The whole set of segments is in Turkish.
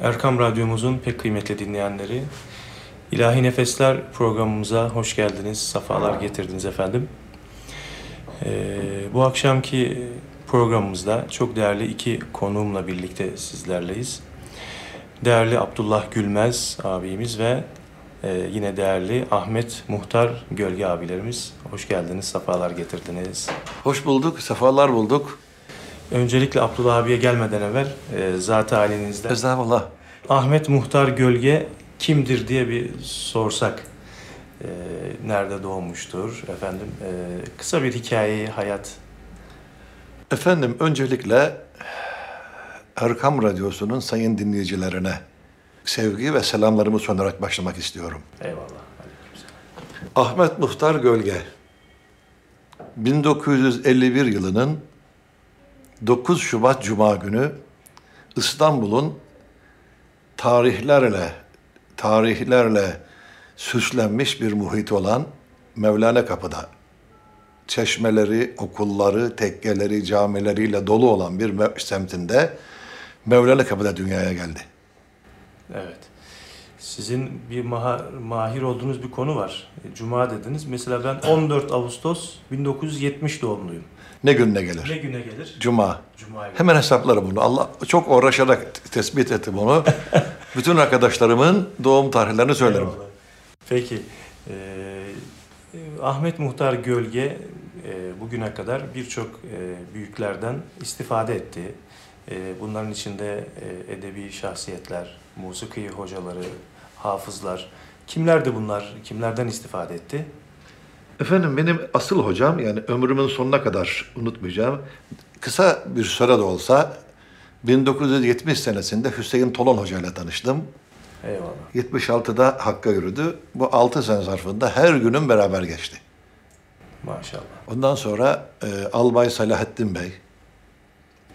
Erkam Radyomuzun pek kıymetli dinleyenleri, İlahi Nefesler programımıza hoş geldiniz, safalar getirdiniz efendim. Ee, bu akşamki programımızda çok değerli iki konuğumla birlikte sizlerleyiz. Değerli Abdullah Gülmez abimiz ve e, yine değerli Ahmet Muhtar Gölge abilerimiz. Hoş geldiniz, safalar getirdiniz. Hoş bulduk, sefalar bulduk. Öncelikle Abdullah abiye gelmeden evvel e, zat-ı halinizden Estağfurullah. Ahmet Muhtar Gölge kimdir diye bir sorsak. e, nerede doğmuştur efendim? E, kısa bir hikayeyi, hayat. Efendim öncelikle Erkam Radyosu'nun sayın dinleyicilerine sevgi ve selamlarımı sunarak başlamak istiyorum. Eyvallah. Ahmet Muhtar Gölge 1951 yılının 9 Şubat Cuma günü İstanbul'un tarihlerle tarihlerle süslenmiş bir muhit olan Mevlana Kapı'da çeşmeleri, okulları, tekkeleri, camileriyle dolu olan bir semtinde Mevlana Kapı'da dünyaya geldi. Evet. Sizin bir maha, mahir olduğunuz bir konu var. Cuma dediniz. Mesela ben 14 Ağustos 1970 doğumluyum. Ne gün ne gelir? Ne güne gelir? Cuma. Cuma günü. Hemen hesaplarım bunu. Allah çok uğraşarak tespit etti bunu. Bütün arkadaşlarımın doğum tarihlerini söylerim. Eyvallah. Peki. e, Ahmet Muhtar Gölge e, bugüne kadar birçok e, büyüklerden istifade etti. E, bunların içinde e, edebi şahsiyetler, musiki hocaları, hafızlar. Kimlerdi bunlar? Kimlerden istifade etti? Efendim benim asıl hocam yani ömrümün sonuna kadar unutmayacağım. Kısa bir süre de olsa 1970 senesinde Hüseyin Tolon Hoca ile tanıştım. Eyvallah. 76'da Hakk'a yürüdü. Bu 6 sene zarfında her günüm beraber geçti. Maşallah. Ondan sonra e, Albay Selahattin Bey,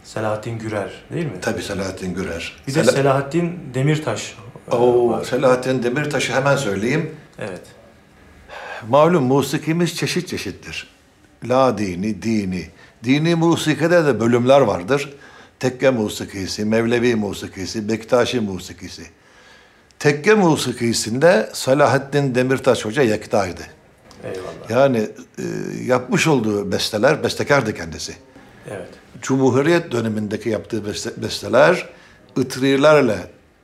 Selahattin Gürer değil mi? tabii Selahattin Gürer. Bir de Sela- Selahattin Demirtaş. e, Oo, var. Selahattin Demirtaş'ı hemen söyleyeyim. Evet. Malum musikimiz çeşit çeşittir. La dini, dini. Dini musikide de bölümler vardır. Tekke musikisi, Mevlevi musikisi, Bektaşi musikisi. Tekke musikisinde Selahattin Demirtaş Hoca yektaydı. Eyvallah. Yani e, yapmış olduğu besteler, bestekardı kendisi. Evet. Cumhuriyet dönemindeki yaptığı beste- besteler ıtrilerle,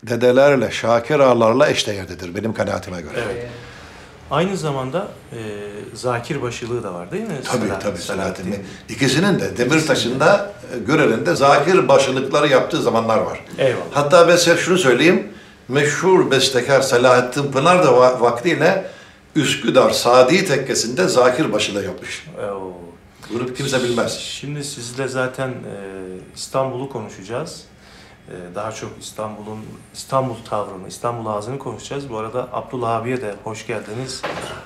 dedelerle, şakir ağalarla eşdeğerdedir benim kanaatime göre. Evet. Aynı zamanda e, zakir başılığı da var değil mi? Tabii Selahat- tabii Selahattin Bey. İkisinin de Demirtaş'ında, e, Görel'inde zakir başılıkları yaptığı zamanlar var. Eyvallah. Hatta ben size şunu söyleyeyim. Meşhur bestekar Selahattin Pınar da va- vaktiyle Üsküdar Sadi Tekkesi'nde zakir başılığı yapmış. Oo. Bunu kimse bilmez. Şimdi sizle zaten e, İstanbul'u konuşacağız. E, daha çok İstanbul'un İstanbul tavrını, İstanbul ağzını konuşacağız. Bu arada Abdullah abiye de hoş geldiniz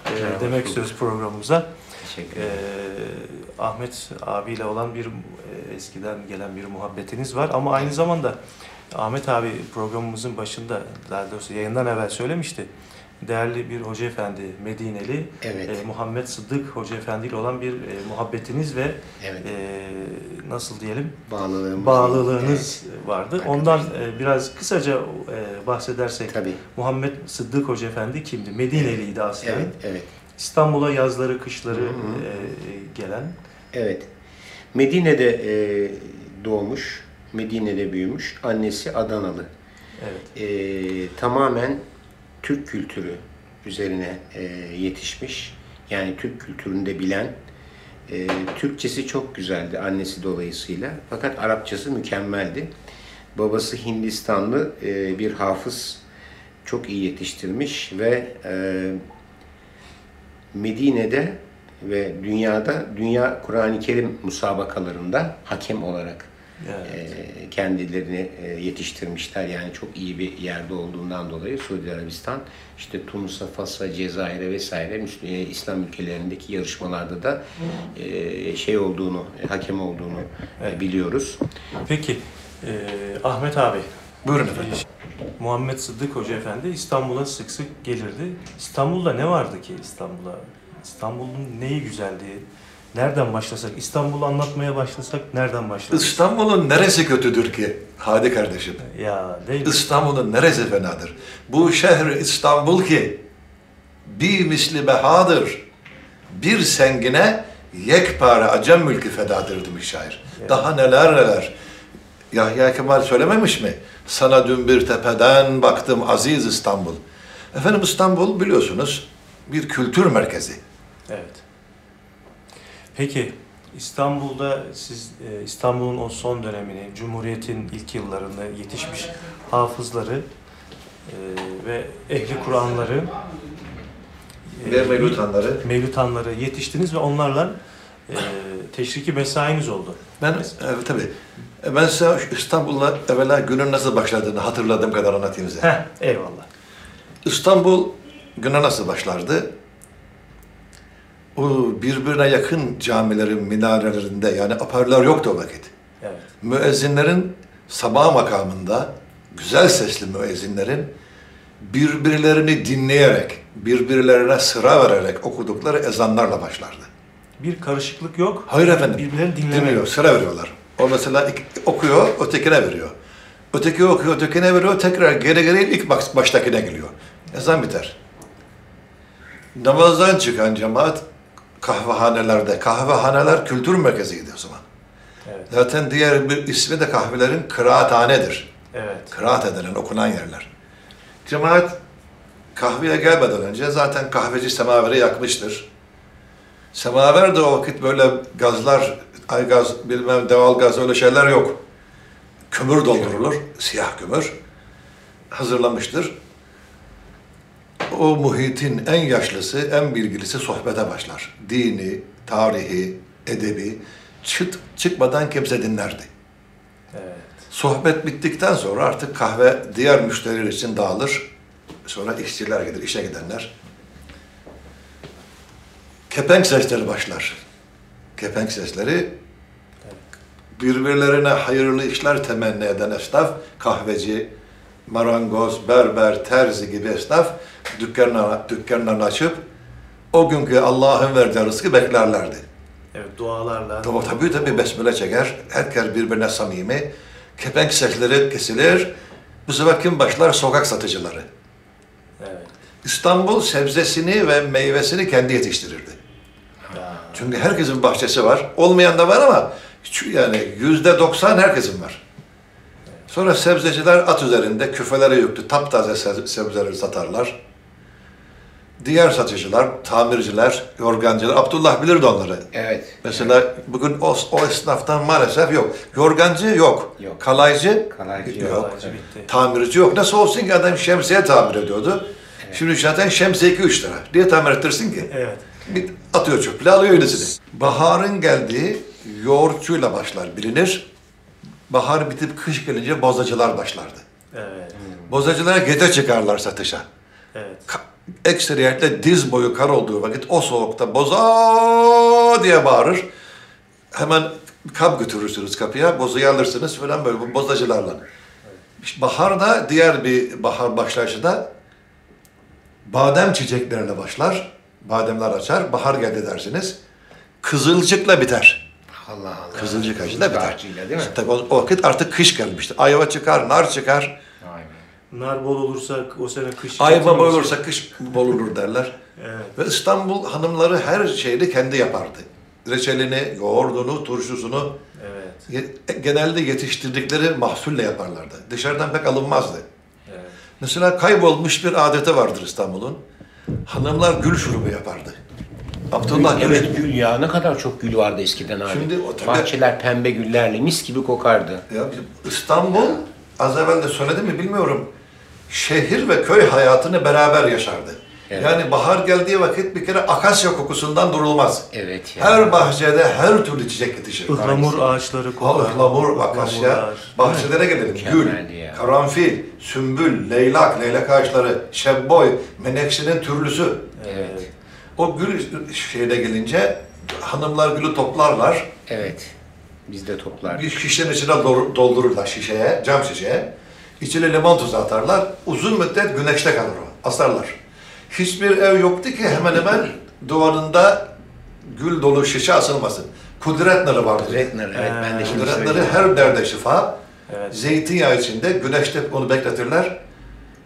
e, demek söz programımıza. Teşekkür E, ederim. Ahmet abiyle olan bir e, eskiden gelen bir muhabbetiniz var ama aynı zamanda Ahmet abi programımızın başında daha doğrusu yayından evvel söylemişti. Değerli bir hoca efendi Medineli Evet. e, Muhammed Sıddık Hoca Efendi ile olan bir e, muhabbetiniz ve Evet. e, nasıl diyelim Bağlılığımız. bağlılığınız Evet. vardı. Arkadaşlar. Ondan e, biraz kısaca e, bahsedersek Tabii. Muhammed Sıddık Hoca Efendi kimdi? Medineliydi aslında. Evet, evet. İstanbul'a yazları, kışları Hı hı. e, gelen. Evet. Medine'de e, doğmuş, Medine'de büyümüş. Annesi Adanalı. Evet. E, tamamen Türk kültürü üzerine e, yetişmiş. Yani Türk kültürünü de bilen. E, Türkçesi çok güzeldi annesi dolayısıyla. Fakat Arapçası mükemmeldi. Babası Hindistanlı e, bir hafız. Çok iyi yetiştirmiş ve e, Medine'de ve dünyada dünya Kur'an-ı Kerim musabakalarında hakem olarak Evet. e, kendilerini e, yetiştirmişler. Yani çok iyi bir yerde olduğundan dolayı Suudi Arabistan işte Tunus'a, Fas'a, Cezayir'e vesaire Müsl- e, İslam ülkelerindeki yarışmalarda da e, şey olduğunu, hakem olduğunu e, Evet. biliyoruz. Peki e, Ahmet abi. Buyurun efendim. Muhammed Sıddık Hoca Efendi İstanbul'a sık sık gelirdi. İstanbul'da ne vardı ki İstanbul'a? İstanbul'un neyi güzeldi? Nereden başlasak? İstanbul'u anlatmaya başlasak nereden başlasak? İstanbul'un neresi kötüdür ki? Hadi kardeşim. Ya değil mi? İstanbul'un neresi fenadır? Bu şehir İstanbul ki bir misli behadır. Bir sengine yekpare acem mülkü fedadır demiş şair. Daha neler neler. Yahya Kemal söylememiş mi? Sana dün bir tepeden baktım aziz İstanbul. Efendim İstanbul biliyorsunuz bir kültür merkezi. Evet. Peki İstanbul'da siz e, İstanbul'un o son dönemini, Cumhuriyet'in ilk yıllarında yetişmiş hafızları e, ve ehli Kur'anları e, Ve mevlutanları. mevlütanları yetiştiniz ve onlarla e, teşriki mesainiz oldu. Ben evet, tabii. E, Ben size İstanbul'la evvela günün nasıl başladığını hatırladığım kadar anlatayım size. Heh, eyvallah. İstanbul güne nasıl başlardı? O birbirine yakın camilerin minarelerinde yani aparlar yoktu o vakit. Evet. Müezzinlerin sabah makamında güzel sesli müezzinlerin birbirlerini dinleyerek, birbirlerine sıra vererek okudukları ezanlarla başlardı. Bir karışıklık yok. Hayır efendim. Birbirlerini dinlemiyor. Dinliyor, sıra veriyorlar. O mesela ilk okuyor, ötekine veriyor. Öteki okuyor, ötekine veriyor, tekrar geri geri ilk baş- baştakine geliyor. Ezan biter. Namazdan çıkan cemaat kahvehanelerde, kahvehaneler kültür merkeziydi o zaman. Evet. Zaten diğer bir ismi de kahvelerin kıraathanedir. Evet. Kıraat edilen, okunan yerler. Cemaat kahveye gelmeden önce zaten kahveci semaveri yakmıştır. Semaver de o vakit böyle gazlar, ay gaz, bilmem deval gaz öyle şeyler yok. Kömür doldurulur, siyah kömür. Hazırlamıştır. O muhitin en yaşlısı, en bilgilisi sohbete başlar. Dini, tarihi, edebi çıt çıkmadan kimse dinlerdi. Evet. Sohbet bittikten sonra artık kahve diğer müşteriler için dağılır. Sonra işçiler gelir, işe gidenler. Kepenk sesleri başlar. Kepenk sesleri birbirlerine hayırlı işler temenni eden esnaf, kahveci, marangoz, berber, terzi gibi esnaf dükkanlarını, dükkanlarını açıp o günkü Allah'ın verdiği rızkı beklerlerdi. Evet, dualarla. Tabii tabii tabii besmele çeker. Herkes birbirine samimi. Kepenk sesleri kesilir. Bu sefer kim başlar? Sokak satıcıları. Evet. İstanbul sebzesini ve meyvesini kendi yetiştirirdi. Ya, Çünkü herkesin bahçesi var. Olmayan da var ama yani yüzde doksan herkesin var. Sonra sebzeciler at üzerinde küfelere yüklü taptaze se- sebzeleri satarlar. Diğer satıcılar, tamirciler, yorgancılar, Abdullah bilirdi onları. Evet. Mesela bugün o, o esnaftan maalesef yok. Yorgancı yok. Yok. Kalaycı, Kalaycı yok. yok. Tamirci yok. Nasıl olsun ki adam şemsiye tamir ediyordu. Şimdi zaten şemsiye 2-3 lira. Niye tamir ettirsin ki? Evet. Bir atıyor çöple alıyor yenisini. Baharın geldiği yoğurtçuyla başlar bilinir. Bahar bitip kış gelince bozacılar başlardı. Evet. Bozacılara gece çıkarlar satışa. Evet. Ka- ekseriyetle diz boyu kar olduğu vakit o soğukta boza diye bağırır. Hemen kap götürürsünüz kapıya, bozayı alırsınız falan böyle bu bozacılarla. İşte baharda diğer bir bahar başlayışı da badem çiçeklerine başlar. Bademler açar, bahar geldi dersiniz. Kızılcıkla biter. Allah Allah. Kızılcık ağacıyla biter. Ağacıyla değil mi? Tabii o, o vakit artık kış gelmişti. Ayva çıkar, nar çıkar. Be. Nar bol olursa o sene kış Ayva bol olursa kış bol olur derler. Evet. Ve İstanbul hanımları her şeyi kendi yapardı. Reçelini, yoğurdunu, turşusunu Evet. ye- genelde yetiştirdikleri mahsulle yaparlardı. Dışarıdan pek alınmazdı. Evet. Mesela kaybolmuş bir adeti vardır İstanbul'un. Hanımlar gül şurubu yapardı. Abdullah gül Evet gül ya ne kadar çok gül vardı eskiden abi. Şimdi o tabii- Bahçeler pembe güllerle mis gibi kokardı. Ya İstanbul az evvel de söyledim mi bilmiyorum. Şehir ve köy hayatını beraber yaşardı. Evet. Yani bahar geldiği vakit bir kere akasya kokusundan durulmaz. Evet ya. Her bahçede her türlü çiçek yetişir. Ihlamur ağaçları kokar. Ihlamur, akasya, bahçelere gelelim. Mükemmeldi Gül, ya. karanfil, sümbül, leylak, leylak ağaçları, şebboy, menekşenin türlüsü. Evet. O gül şeyine gelince hanımlar gülü toplarlar. Evet. Biz de toplardık. Bir şişenin içine dol- doldururlar şişeye, cam şişeye. İçine limon tuzu atarlar. Uzun müddet güneşte kalır o. Asarlar. Hiçbir ev yoktu ki hemen hemen duvarında gül dolu şişe asılmasın. Kudret narı vardır. Kudret narı, evet ben de şimdi Kudret narı her derde şifa. Evet. Zeytinyağı içinde güneşte onu bekletirler.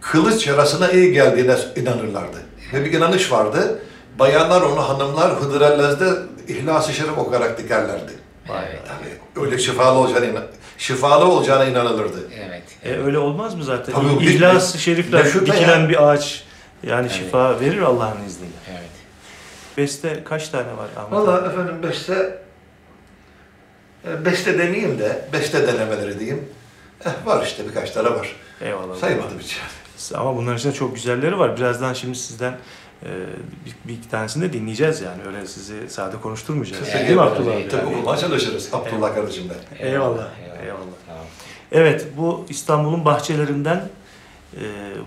Kılıç yarasına iyi geldiğine inanırlardı. Ve bir inanış vardı. Bayanlar onu hanımlar Hıdrellez'de İhlas-ı Şerif okuyarak dikerlerdi. Evet, Tabii öyle şifalı olacağına, inan- şifalı olacağına inanılırdı. evet. E, öyle olmaz mı zaten? Tabii, İhlas-ı Şerifler dikilen ya. bir ağaç yani şifa verir Allah'ın izniyle. Evet. Beste kaç tane var Ahmet? Valla efendim beste, e, beste demeyeyim de beste denemeleri diyeyim. Eh, var işte birkaç tane var. Eyvallah. Saymadım hiç. Ama bunların içinde çok güzelleri var. Birazdan şimdi sizden bir, bir iki tanesini de dinleyeceğiz yani. Öyle sizi sade konuşturmayacağız. Evet, Değil mi Abdullah abi? Tabii okumaya çalışırız Abdullah kardeşimle. Eyvallah, eyvallah. Tamam. Evet, bu İstanbul'un bahçelerinden e,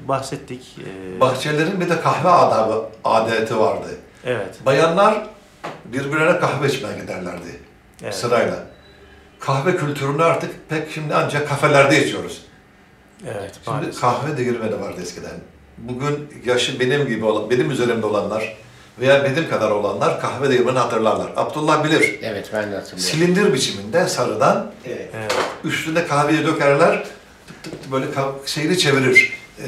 bahsettik. E, Bahçelerin bir de kahve adabı, adeti vardı. evet, Bayanlar birbirine kahve içmeye giderlerdi evet. sırayla. Kahve kültürünü artık pek şimdi ancak kafelerde içiyoruz. Evet, Şimdi maalesef. kahve değirmeni vardı eskiden. Bugün yaşı benim gibi olan, benim üzerimde olanlar veya benim kadar olanlar kahve değirmeni hatırlarlar. Abdullah bilir. Evet ben de hatırlıyorum. Silindir biçiminde sarıdan Evet. Evet, üstüne kahveyi dökerler. Tık tık tık böyle şeyini çevirir ee,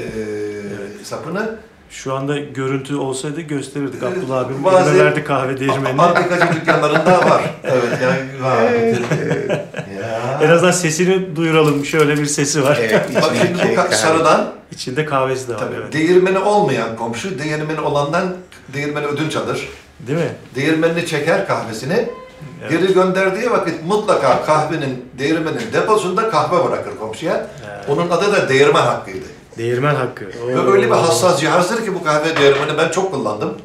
sapını. şu anda görüntü olsaydı gösterirdik. Evet, Abdullah abim bazı- verdi kahve değirmenini. Antikacı dükkanlarında var. Evet yani var. En ya. azından sesini duyuralım. Şöyle bir sesi var. Evet. Bak şimdi bu sarıdan İçinde kahvesi de var. tabii, Evet. değirmeni olmayan komşu değirmeni olandan değirmeni ödünç alır. Değil mi? Değirmenini çeker kahvesini. Evet. Geri gönderdiği vakit mutlaka kahvenin, değirmenin deposunda kahve bırakır komşuya. Evet. Onun adı da değirmen hakkıydı. Değirmen hakkı. Ve öyle bir hassas cihazdır ki bu kahve değirmeni ben çok kullandım.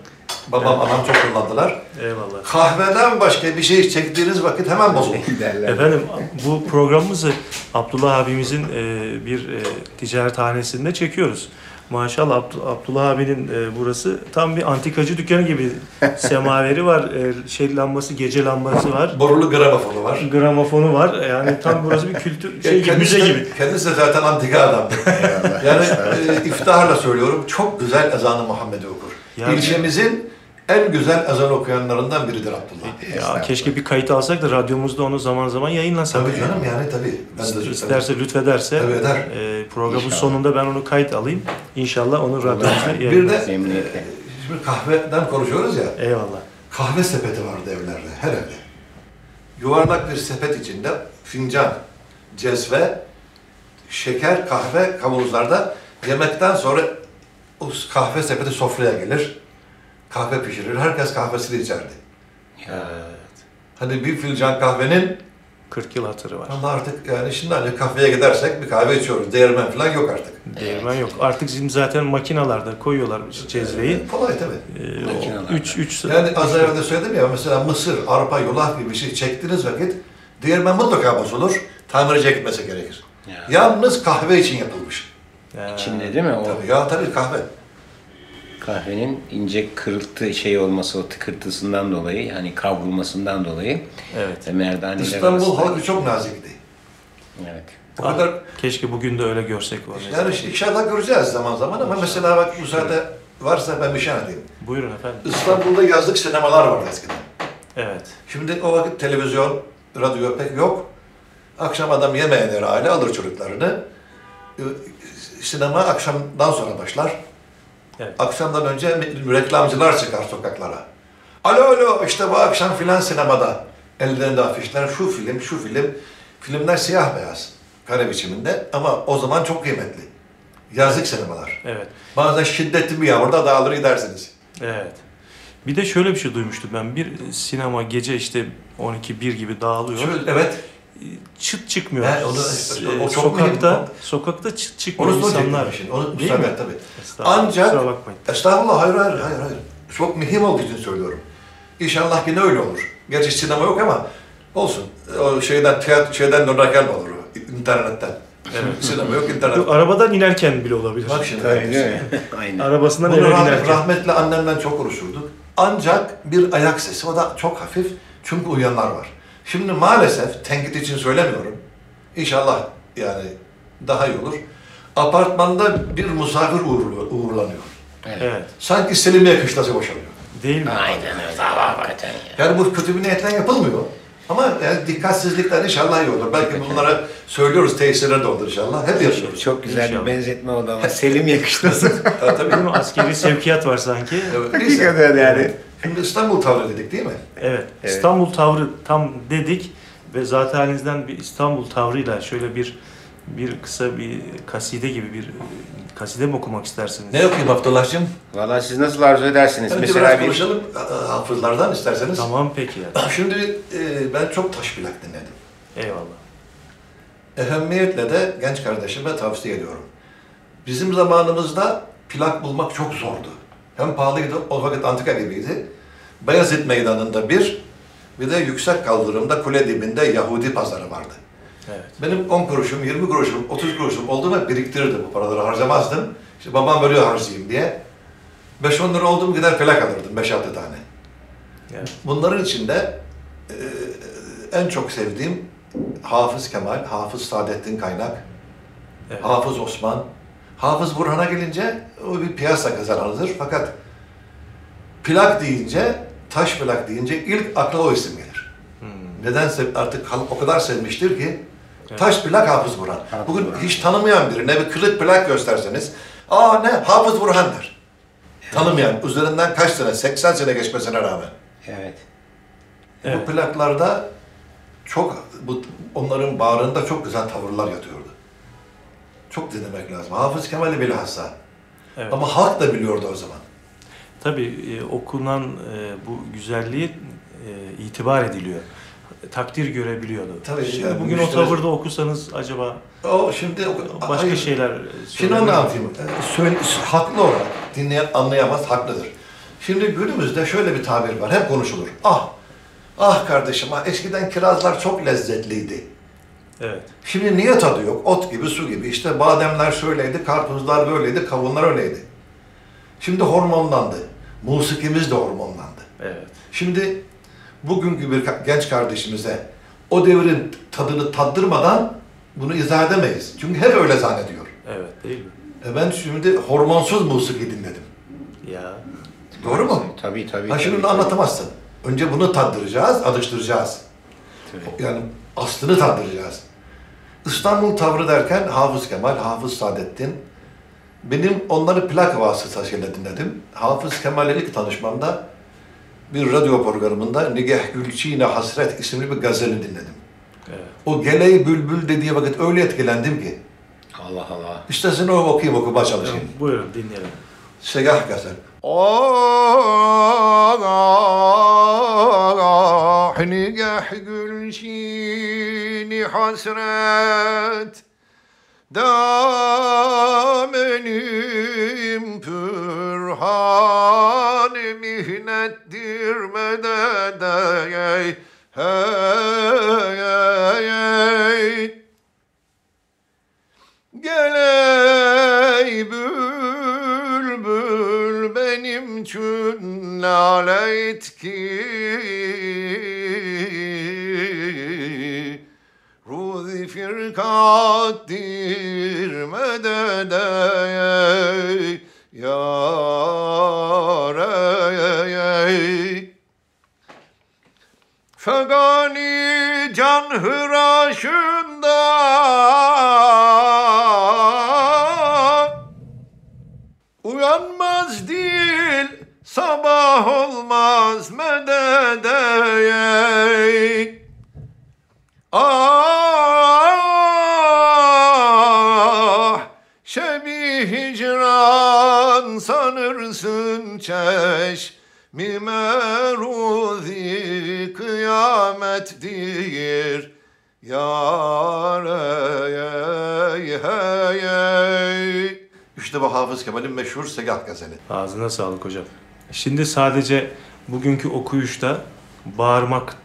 Babam, anam çok kullandılar. Eyvallah. Kahveden başka bir şey çektiğiniz vakit hemen bozulur. Derler. Efendim bu programımızı Abdullah abimizin e, bir e, ticarethanesinde çekiyoruz. Maşallah Abdu- Abdullah abinin e, burası tam bir antikacı dükkanı gibi. Semaveri var, e, şey lambası, gece lambası var. Borulu gramofonu var. Gramofonu var. Yani tam burası bir kültür şey gibi, müze gibi. kendisi de zaten antika. Eyvallah. Yani e, iftiharla söylüyorum çok güzel ezanı Muhammed'i okur. Yani- İlçemizin en güzel ezan okuyanlarından biridir Abdullah. Ya keşke bir kayıt alsak da radyomuzda onu zaman zaman yayınlasak. Tabii canım yani tabii. Ben de İsterse lütfederse Tabii eder. e, programın İnşallah. sonunda ben onu kayıt alayım. İnşallah onu radyomuzda Bir de yayınlarız. E, şimdi kahveden konuşuyoruz ya. Eyvallah. Kahve sepeti vardı evlerde, her evde. Yuvarlak bir sepet içinde fincan, cezve, şeker, kahve kavanozlarda yemekten sonra o kahve sepeti sofraya gelir. Kahve pişirir, herkes kahvesini içerdi. Ya. Hani bir fincan kahvenin 40 yıl hatırı var. ama artık yani şimdi hani kahveye gidersek bir kahve içiyoruz. Değirmen falan yok artık. Değirmen yok. Artık şimdi zaten makinalarda koyuyorlar cezveyi. Kolay tabii. Ee, Makinalarda. 3 3 Yani az evvel de söyledim ya mesela mısır, arpa, yulaf gibi bir şey çektiğiniz vakit değirmen mutlaka bozulur. Tamirciye gitmesi gerekir. Ya. Yalnız kahve için yapılmış. İçinde değil mi o Tabii ya tabii kahve. Kahvenin ince kırıltı şey olması o tıkırtısından dolayı yani kavrulmasından dolayı Evet. ve merdaneler İstanbul arasında- halkı çok nazikti. Evet. O kadar Keşke bugün de öyle görsek onu. yani işte inşallah göreceğiz zaman zaman ama mesela bak müsaade varsa ben bir şey anlatayım. Buyurun efendim. İstanbul'da yazlık sinemalar vardı eskiden. Evet. Şimdi o vakit televizyon, radyo pek yok. Akşam adam yemeğe iner aile alır çocuklarını. Ee, Sinema akşamdan sonra başlar. Evet. Akşamdan önce reklamcılar çıkar sokaklara. Alo alo işte bu akşam filan sinemada. Ellerinde afişler şu film şu film. Filmler siyah beyaz. Kare biçiminde ama o zaman çok kıymetli. Yazlık sinemalar. Evet. Bazen şiddetli bir yağmurda dağılır gidersiniz. Evet. Bir de şöyle bir şey duymuştum ben. Bir sinema gece işte 12-1 gibi dağılıyor. Şöyle, evet. Çıt çıkmıyor. He, onu- o çok sokakta mühim. sokakta çıt çıkmıyor Onu insanlar. Şimdi. Onu Değil tabii, mi? tabii. Estağfurullah, Ancak- bakmayın. Estağfurullah hayır hayır hayır hayır. Çok mühim olduğu için söylüyorum. İnşallah yine öyle olur. Gerçi sinema yok ama olsun. O şeyden tiyatro şeyden dönerken olur o. internetten. Evet. sinema yok internet. Yok, arabadan inerken bile olabilir. Bak şimdi. Mi? Aynen. Arabasından Bunu eve binerken. rahmetli annemden çok konuşurduk. Ancak bir ayak sesi, o da çok hafif çünkü uyuyanlar var. Şimdi maalesef, tenkit için söylemiyorum. İnşallah yani daha iyi olur. Apartmanda bir misafir uğurlu- uğurlanıyor. Evet. Evet. Sanki Selimiye kışlası boşalıyor. Değil mi? Aynen öyle. Hakikaten ya. Yani bu kötü bir niyetle yapılmıyor. Ama yani dikkatsizlikten inşallah iyi olur. Belki bunlara söylüyoruz, tesirler de olur inşallah. Hep yapıyoruz. Çok güzel İnşallah. bir benzetme oldu ama Selim yakıştı. Tabii. Askeri sevkiyat var sanki. Evet, Hakikaten yani. Şimdi İstanbul tavrı dedik değil mi? Evet. Evet. İstanbul tavrı tam dedik ve zaten halinizden bir İstanbul tavrıyla şöyle bir bir kısa bir kaside gibi bir kaside mi okumak istersiniz? Ne okuyayım Abdullah'cığım? Valla siz nasıl arzu edersiniz? Önce Mesela biraz bir konuşalım e, hafızlardan isterseniz. Tamam peki ya. Şimdi e, ben çok taş plak dinledim. Eyvallah. Ehemmiyetle de genç kardeşime tavsiye ediyorum. Bizim zamanımızda plak bulmak çok zordu. Hem pahalıydı, o vakit antika gibiydi. Beyazıt Meydanı'nda bir, bir de yüksek kaldırımda kule dibinde Yahudi pazarı vardı. Evet. Benim 10 kuruşum, 20 kuruşum, 30 kuruşum olduğunda biriktirirdim bu paraları harcamazdım. İşte babam böyle harcayayım diye. 5-10 lira oldu mu gider plak alırdım 5-6 tane. Evet. Bunların içinde e, en çok sevdiğim Hafız Kemal, Hafız Saadettin Kaynak, Evet. Hafız Osman. Hafız Burhan'a gelince o bir piyasa kazananıdır. Fakat plak deyince, taş plak deyince ilk akla o isim gelir. Hmm. Nedense artık halk o kadar sevmiştir ki Evet. taş plak Hafız Burhan. Hafız Bugün Burhan. hiç tanımayan birine bir kırık plak gösterseniz aa ne Hafız Burhan der. Tanımayan, üzerinden kaç sene, 80 sene geçmesine rağmen. Evet. Evet. Bu plaklarda çok, bu, onların bağrında çok güzel tavırlar yatıyordu. Çok dinlemek lazım. Hafız Kemal'i bilhassa. Evet. Ama halk da biliyordu o zaman. Tabii e, okunan e, bu güzelliği e, itibar ediliyor. Takdir görebiliyordu. Tabii, Şimdi yani bugün müşteri- o tavırda okusanız acaba O şimdi başka hayır. şeyler Şimdi onu anlatayım. Söyle, haklı olarak dinleyen anlayamaz, haklıdır. Şimdi günümüzde şöyle bir tabir var, hep konuşulur. Ah, ah kardeşim, ah, eskiden kirazlar çok lezzetliydi. Evet. Şimdi niye tadı yok? Ot gibi, su gibi. İşte bademler şöyleydi, karpuzlar böyleydi, kavunlar öyleydi. Şimdi hormonlandı. Musikimiz de hormonlandı. Evet. Şimdi bugünkü bir genç kardeşimize o devrin tadını tattırmadan bunu izah edemeyiz. Çünkü hep öyle zannediyor. Evet değil mi? E ben şimdi hormonsuz musiki dinledim. Ya. Doğru mu? Tabii tabii. Ha şimdi tabii, anlatamazsın. Önce bunu tattıracağız, alıştıracağız. tabii. Yani aslını tattıracağız. İstanbul tavrı derken Hafız Kemal, Hafız Saadettin. Benim onları plak vasıtasıyla dinledim. Hafız Kemal'le ilk tanışmamda bir radyo programında Nigeh Gülçine Hasret isimli bir gazelini dinledim. Evet. O geleği bülbül dediği vakit öyle etkilendim ki. Allah Allah. İşte sen o okuyayım okumaya çalışayım. Tamam, buyurun dinleyelim. Segah gazel. Ah nigah gülşini hasret. Damenim pürhan mihnettir medet ey hey hey hey. Gel ey bülbül benim çün lale et ki Yar ey ey Fegani can hıraşında. Uyanmaz dil sabah olmaz medet çeşmi meruzi kıyamettir ey İşte bu Hafız Kemal'in meşhur Segah Gazeli. Ağzına sağlık hocam. Şimdi sadece bugünkü okuyuşta bağırmak e,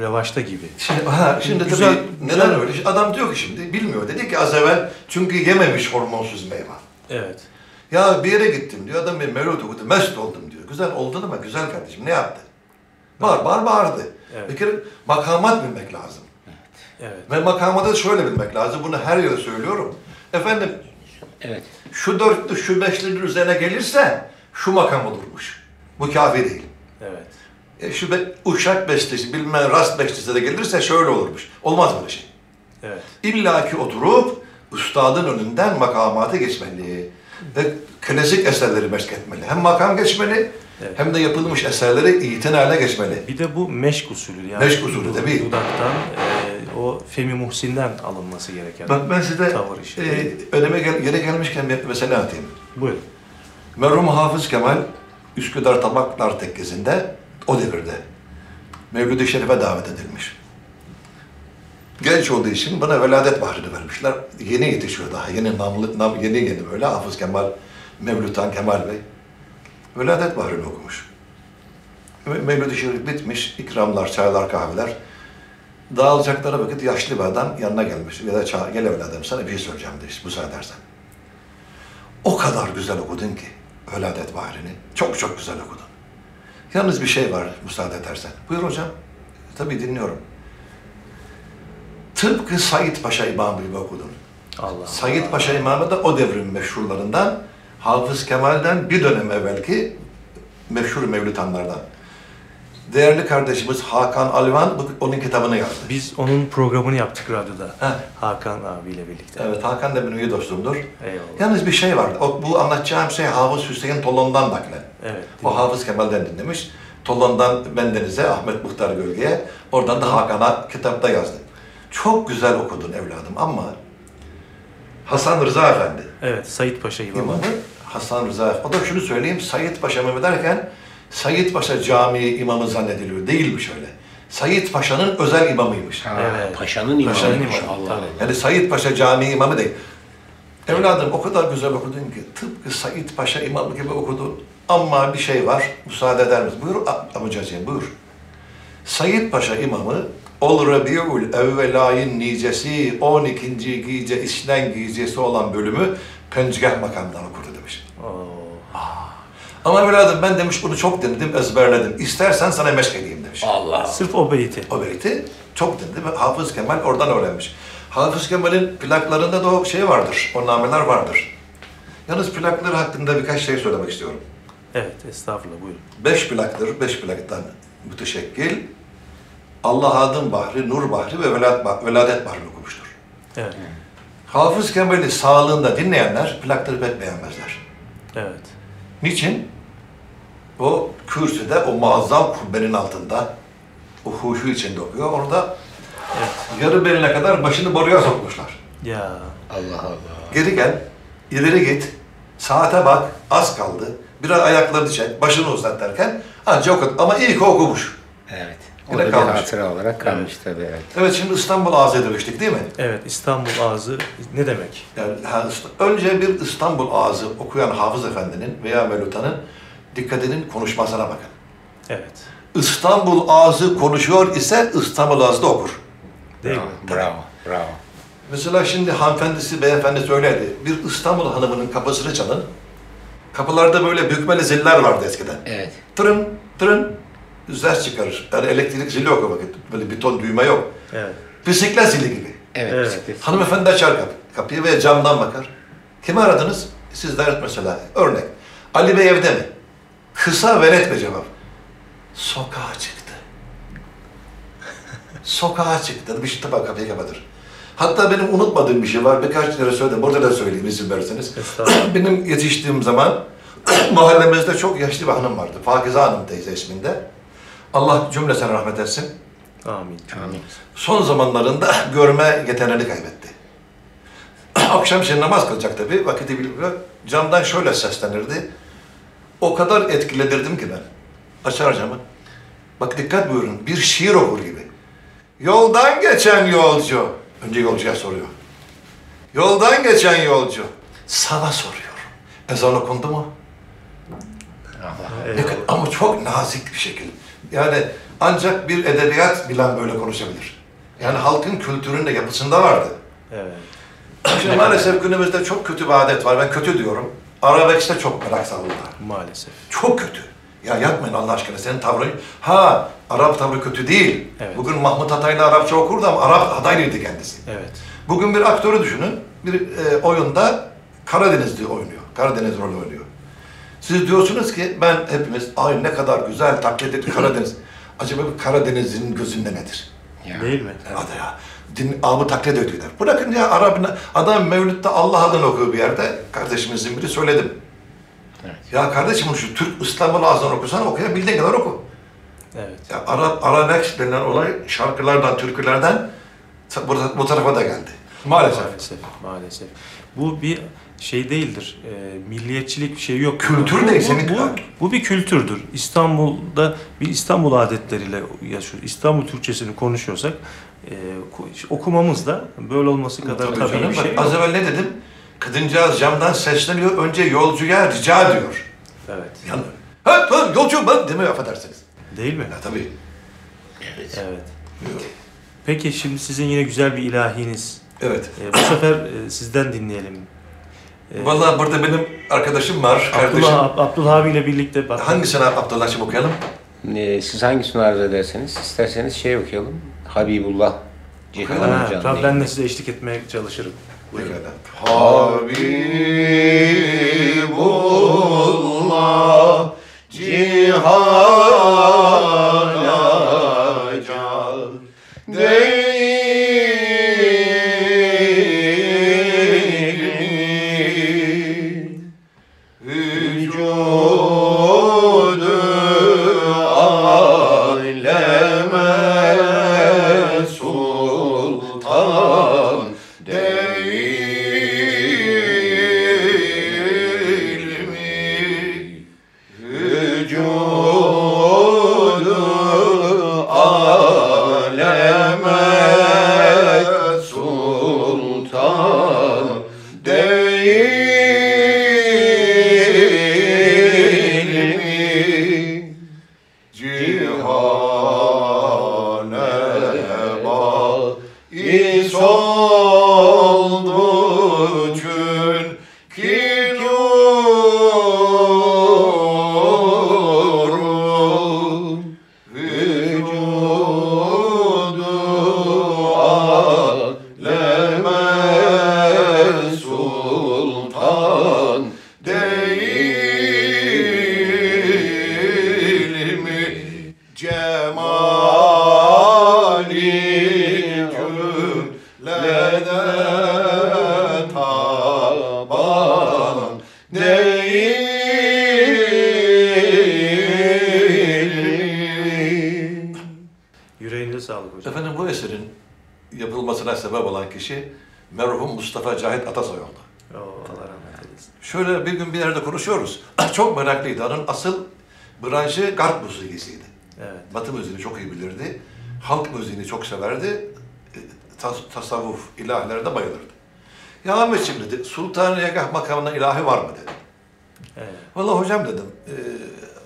revaçta gibi. Şimdi, ha, şimdi tabii güzel. neden öyle? Adam diyor ki şimdi bilmiyor. Dedi ki az evvel çünkü yememiş hormonsuz meyve. Evet. Ya bir yere gittim diyor. Adam bir melodi okudu. Mest oldum diyor. Güzel oldun ama güzel kardeşim ne yaptı? Bağır bağır bağırdı. Evet. Bir kere makamat bilmek lazım. Evet. Ve makamatı şöyle bilmek lazım. Bunu her yere söylüyorum. Efendim Evet. şu dörtlü şu beşlinin üzerine gelirse şu makam olurmuş. Bu kafi değil. Evet. E şu be, uşak bestesi, bilmem rast bestesi de gelirse şöyle olurmuş. Olmaz böyle şey. Evet. İlla ki oturup üstadın önünden makamatı geçmeli. Ve klasik eserleri meşk etmeli. Hem makam geçmeli Evet. hem de yapılmış eserleri itinayla geçmeli. Bir de bu meşk usulü yani. Meşk usulü tabii. Dudaktan e, o Femi Muhsin'den alınması gereken. Bak ben size Tavır işte. e, öneme gel, yere gelmişken bir mesele atayım. Buyurun. Merhum Hafız Kemal Üsküdar Tabaklar Tekkesi'nde o devirde Mevlid-i Şerif'e davet edilmiş. Genç olduğu için bana veladet bahrini vermişler. Yeni yetişiyor daha. Yeni namlı, nam, yeni yeni böyle Hafız Kemal, Mevlütan Kemal Bey. Veladet bahrini okumuş. Ve Mevlid-i Şerif bitmiş. ikramlar, çaylar, kahveler. Dağılacakları vakit yaşlı bir adam yanına gelmiş. Ya da çağır, gel evladım sana bir şey söyleyeceğim demiş. Müsaade edersen. O kadar güzel okudun ki Veladet Bahri'ni. Çok çok güzel okudun. Yalnız bir şey var müsaade edersen. Buyur hocam. Tabii dinliyorum. Tıpkı Said Paşa İmamı gibi okudun. Allah. Said Paşa İmamı da o devrin meşhurlarından. Hafız Kemal'den bir dönem evvelki meşhur mevlütanlardan. Değerli kardeşimiz Hakan Alvan onun kitabını yazdı. Biz onun programını yaptık radyoda. Ha. Hakan abiyle birlikte. Evet Hakan da benim iyi dostumdur. Eyvallah. Yalnız bir şey vardı. O, bu anlatacağım şey Hafız Hüseyin Tolon'dan naklen. Evet. O Hafız Kemal'den dinlemiş. Tolon'dan bendenize, Ahmet Muhtar Gölge'ye, oradan da Hakan'a kitapta yazdı. Çok güzel okudun evladım ama Hasan Rıza Efendi Evet. Said Paşa imamı. imamı Hasan Rıza Efendi. O da şunu söyleyeyim, Said Paşa mı derken Said Paşa Camii imamı zannediliyor. Değilmiş öyle. Said Paşa'nın özel imamıymış. Ha, Evet. Paşanın imamı. Paşanın imamı, Allah. Allah. Yani Said Paşa Camii imamı değil. Evladım o kadar güzel okudun ki tıpkı Said Paşa imamı gibi okudun. Ama bir şey var, müsaade eder misin? Buyur amcacığım, buyur. Said Paşa imamı Ol Rabiul Evvel ayın nicesi 12. gece işlen gecesi olan bölümü pencigah makamından okudu demiş. Oo. Ama evladım ben demiş bunu çok dinledim, ezberledim. İstersen sana meşk edeyim demiş. Allah. Sırf o beyti. O beyti çok dinledim ve Hafız Kemal oradan öğrenmiş. Hafız Kemal'in plaklarında da o şey vardır, o nameler vardır. Yalnız plakları hakkında birkaç şey söylemek istiyorum. Evet. Estağfurullah. Buyurun. Beş plaktır, beş plaktan müteşekkil. Allah Adın Bahri, Nur Bahri ve Velat, Veladet Bahri okumuştur. Evet. Hafız Kemal'i sağlığında dinleyenler plakları pek beğenmezler. Evet. Niçin? O kürsüde, o muazzam kubbenin altında, o huşu içinde okuyor. Orada Evet. yarı beline kadar başını boruya sokmuşlar. Ya. Allah Allah. Geri gel, ileri git, saate bak, az kaldı. Biraz ayaklarını çek, başını uzat derken ancak okut. Ama iyi ki okumuş. Evet. O da bir kalmış. hatıra olarak kalmış tabii evet. Evet şimdi İstanbul ağzı demiştik değil mi? Evet. İstanbul ağzı ne demek? Yani ha, önce bir İstanbul ağzı okuyan Hafız Efendi'nin veya Mevlüt'a'nın dikkatinin konuşmasına bakın. Evet. İstanbul ağzı konuşuyor ise İstanbul ağzı da okur. Değil bravo, mi? Bravo. Bravo. Mesela şimdi hanımefendisi, beyefendi söyledi. Bir İstanbul hanımının kapısını çalın. Kapılarda böyle bükmeli ziller vardı eskiden. Evet. Tırın, tırın, ses çıkarır. Yani elektrik zili yok o vakit. Böyle bir ton düğme yok. Evet. Bisiklet zili gibi. Evet. Evet. bisiklet. Hanımefendi açar kapı, kapıyı ve camdan bakar. Kimi aradınız? Sizler mesela. Örnek. Ali Bey evde mi? Kısa ve net bir cevap. Sokağa çıktı. Sokağa çıktı. Bir şey tabi kapıyı kapatır. Hatta benim unutmadığım bir şey var. Birkaç kere söyledim. Burada da söyleyeyim izin verirseniz. Benim yetiştiğim zaman mahallemizde çok yaşlı bir hanım vardı. Fakize Hanım teyze isminde. Allah cümlesine rahmet etsin. Amin. Amin. Son zamanlarında görme yeteneğini kaybetti. Akşam için namaz kılacak tabii, vakiti bilmiyor. Camdan şöyle seslenirdi. O kadar etkiledirdim ki ben. Açar camı. Bak dikkat buyurun, bir şiir okur gibi. Yoldan geçen yolcu. Önce yolcuya soruyor. Yoldan geçen yolcu. Sana soruyorum. Ezan okundu mu? Allah. Eyvallah. Ne- Ama çok nazik bir şekilde. Yani ancak bir edebiyat bilen böyle konuşabilir. Yani halkın kültüründe yapısında vardı. Evet. Şimdi maalesef günümüzde çok kötü bir adet var. Ben kötü diyorum. Arabesk'te çok merak saldılar. Maalesef. Çok kötü. Ya yapmayın Allah aşkına senin tavrın. Ha Arap tavrı kötü değil. Evet. Bugün Mahmut Ataylı Arapça okurdu ama Arap adaylıydı kendisi. Evet. Bugün bir aktörü düşünün. Bir e, oyunda Karadenizli oynuyor. Karadeniz rolü oynuyor. Siz diyorsunuz ki ben hepimiz ay ne kadar güzel taklit ettik Karadeniz. Acaba bu Karadeniz'in gözünde nedir? Ya. Değil mi? Hadi ya. Din, ağabey taklit ediyorlar. Bırakın ya Arap, adam Mevlüt'te Allah adını okuyor bir yerde. Kardeşimizin biri söyledim. Evet. Ya kardeşim şu Türk İstanbul ağzından okusan okuyabildiğin kadar oku. Evet. Ya Arap, Arabesk denilen olay şarkılardan, türkülerden bu, bu tarafa da geldi. Maalesef. Maalesef. Maalesef. Bu bir şey değildir. E, milliyetçilik bir şey yok. Kültür değil, bu, senin- bu, bu bir kültürdür. İstanbul'da bir İstanbul adetleriyle yaşıyor. İstanbul Türkçesini konuşuyorsak e, ku- okumamız da böyle olması kadar tabii, canım. bir Bak, şey Az yok. evvel ne dedim? Kadıncağız camdan sesleniyor. Önce yolcuya rica diyor. Evet. Yani, ha, ha, yolcu bak demiyor affedersiniz. Değil mi? Ya tabii. Evet. Evet. Peki şimdi sizin yine güzel bir ilahiniz. Evet. E, bu sefer e, sizden dinleyelim. E, Vallahi burada benim arkadaşım var, kardeşim. Abdullah, Abdullah abiyle birlikte bak. Hangisini Abdullah'cığım okuyalım? Ee, siz hangisini arzu ederseniz, isterseniz şey okuyalım. Habibullah Cihan Ha, ben de size eşlik etmeye çalışırım. Buyurun. Habibullah cihana sultan meraklıydı. Onun asıl branşı garp müziğisiydi. Evet. Batı müziğini çok iyi bilirdi. Halk müziğini çok severdi. E, Tas- tasavvuf, ilahilere de bayılırdı. Ya Ahmetciğim dedi, Sultan-ı Yagah makamına ilahi var mı dedi. Evet. Vallahi hocam dedim, e,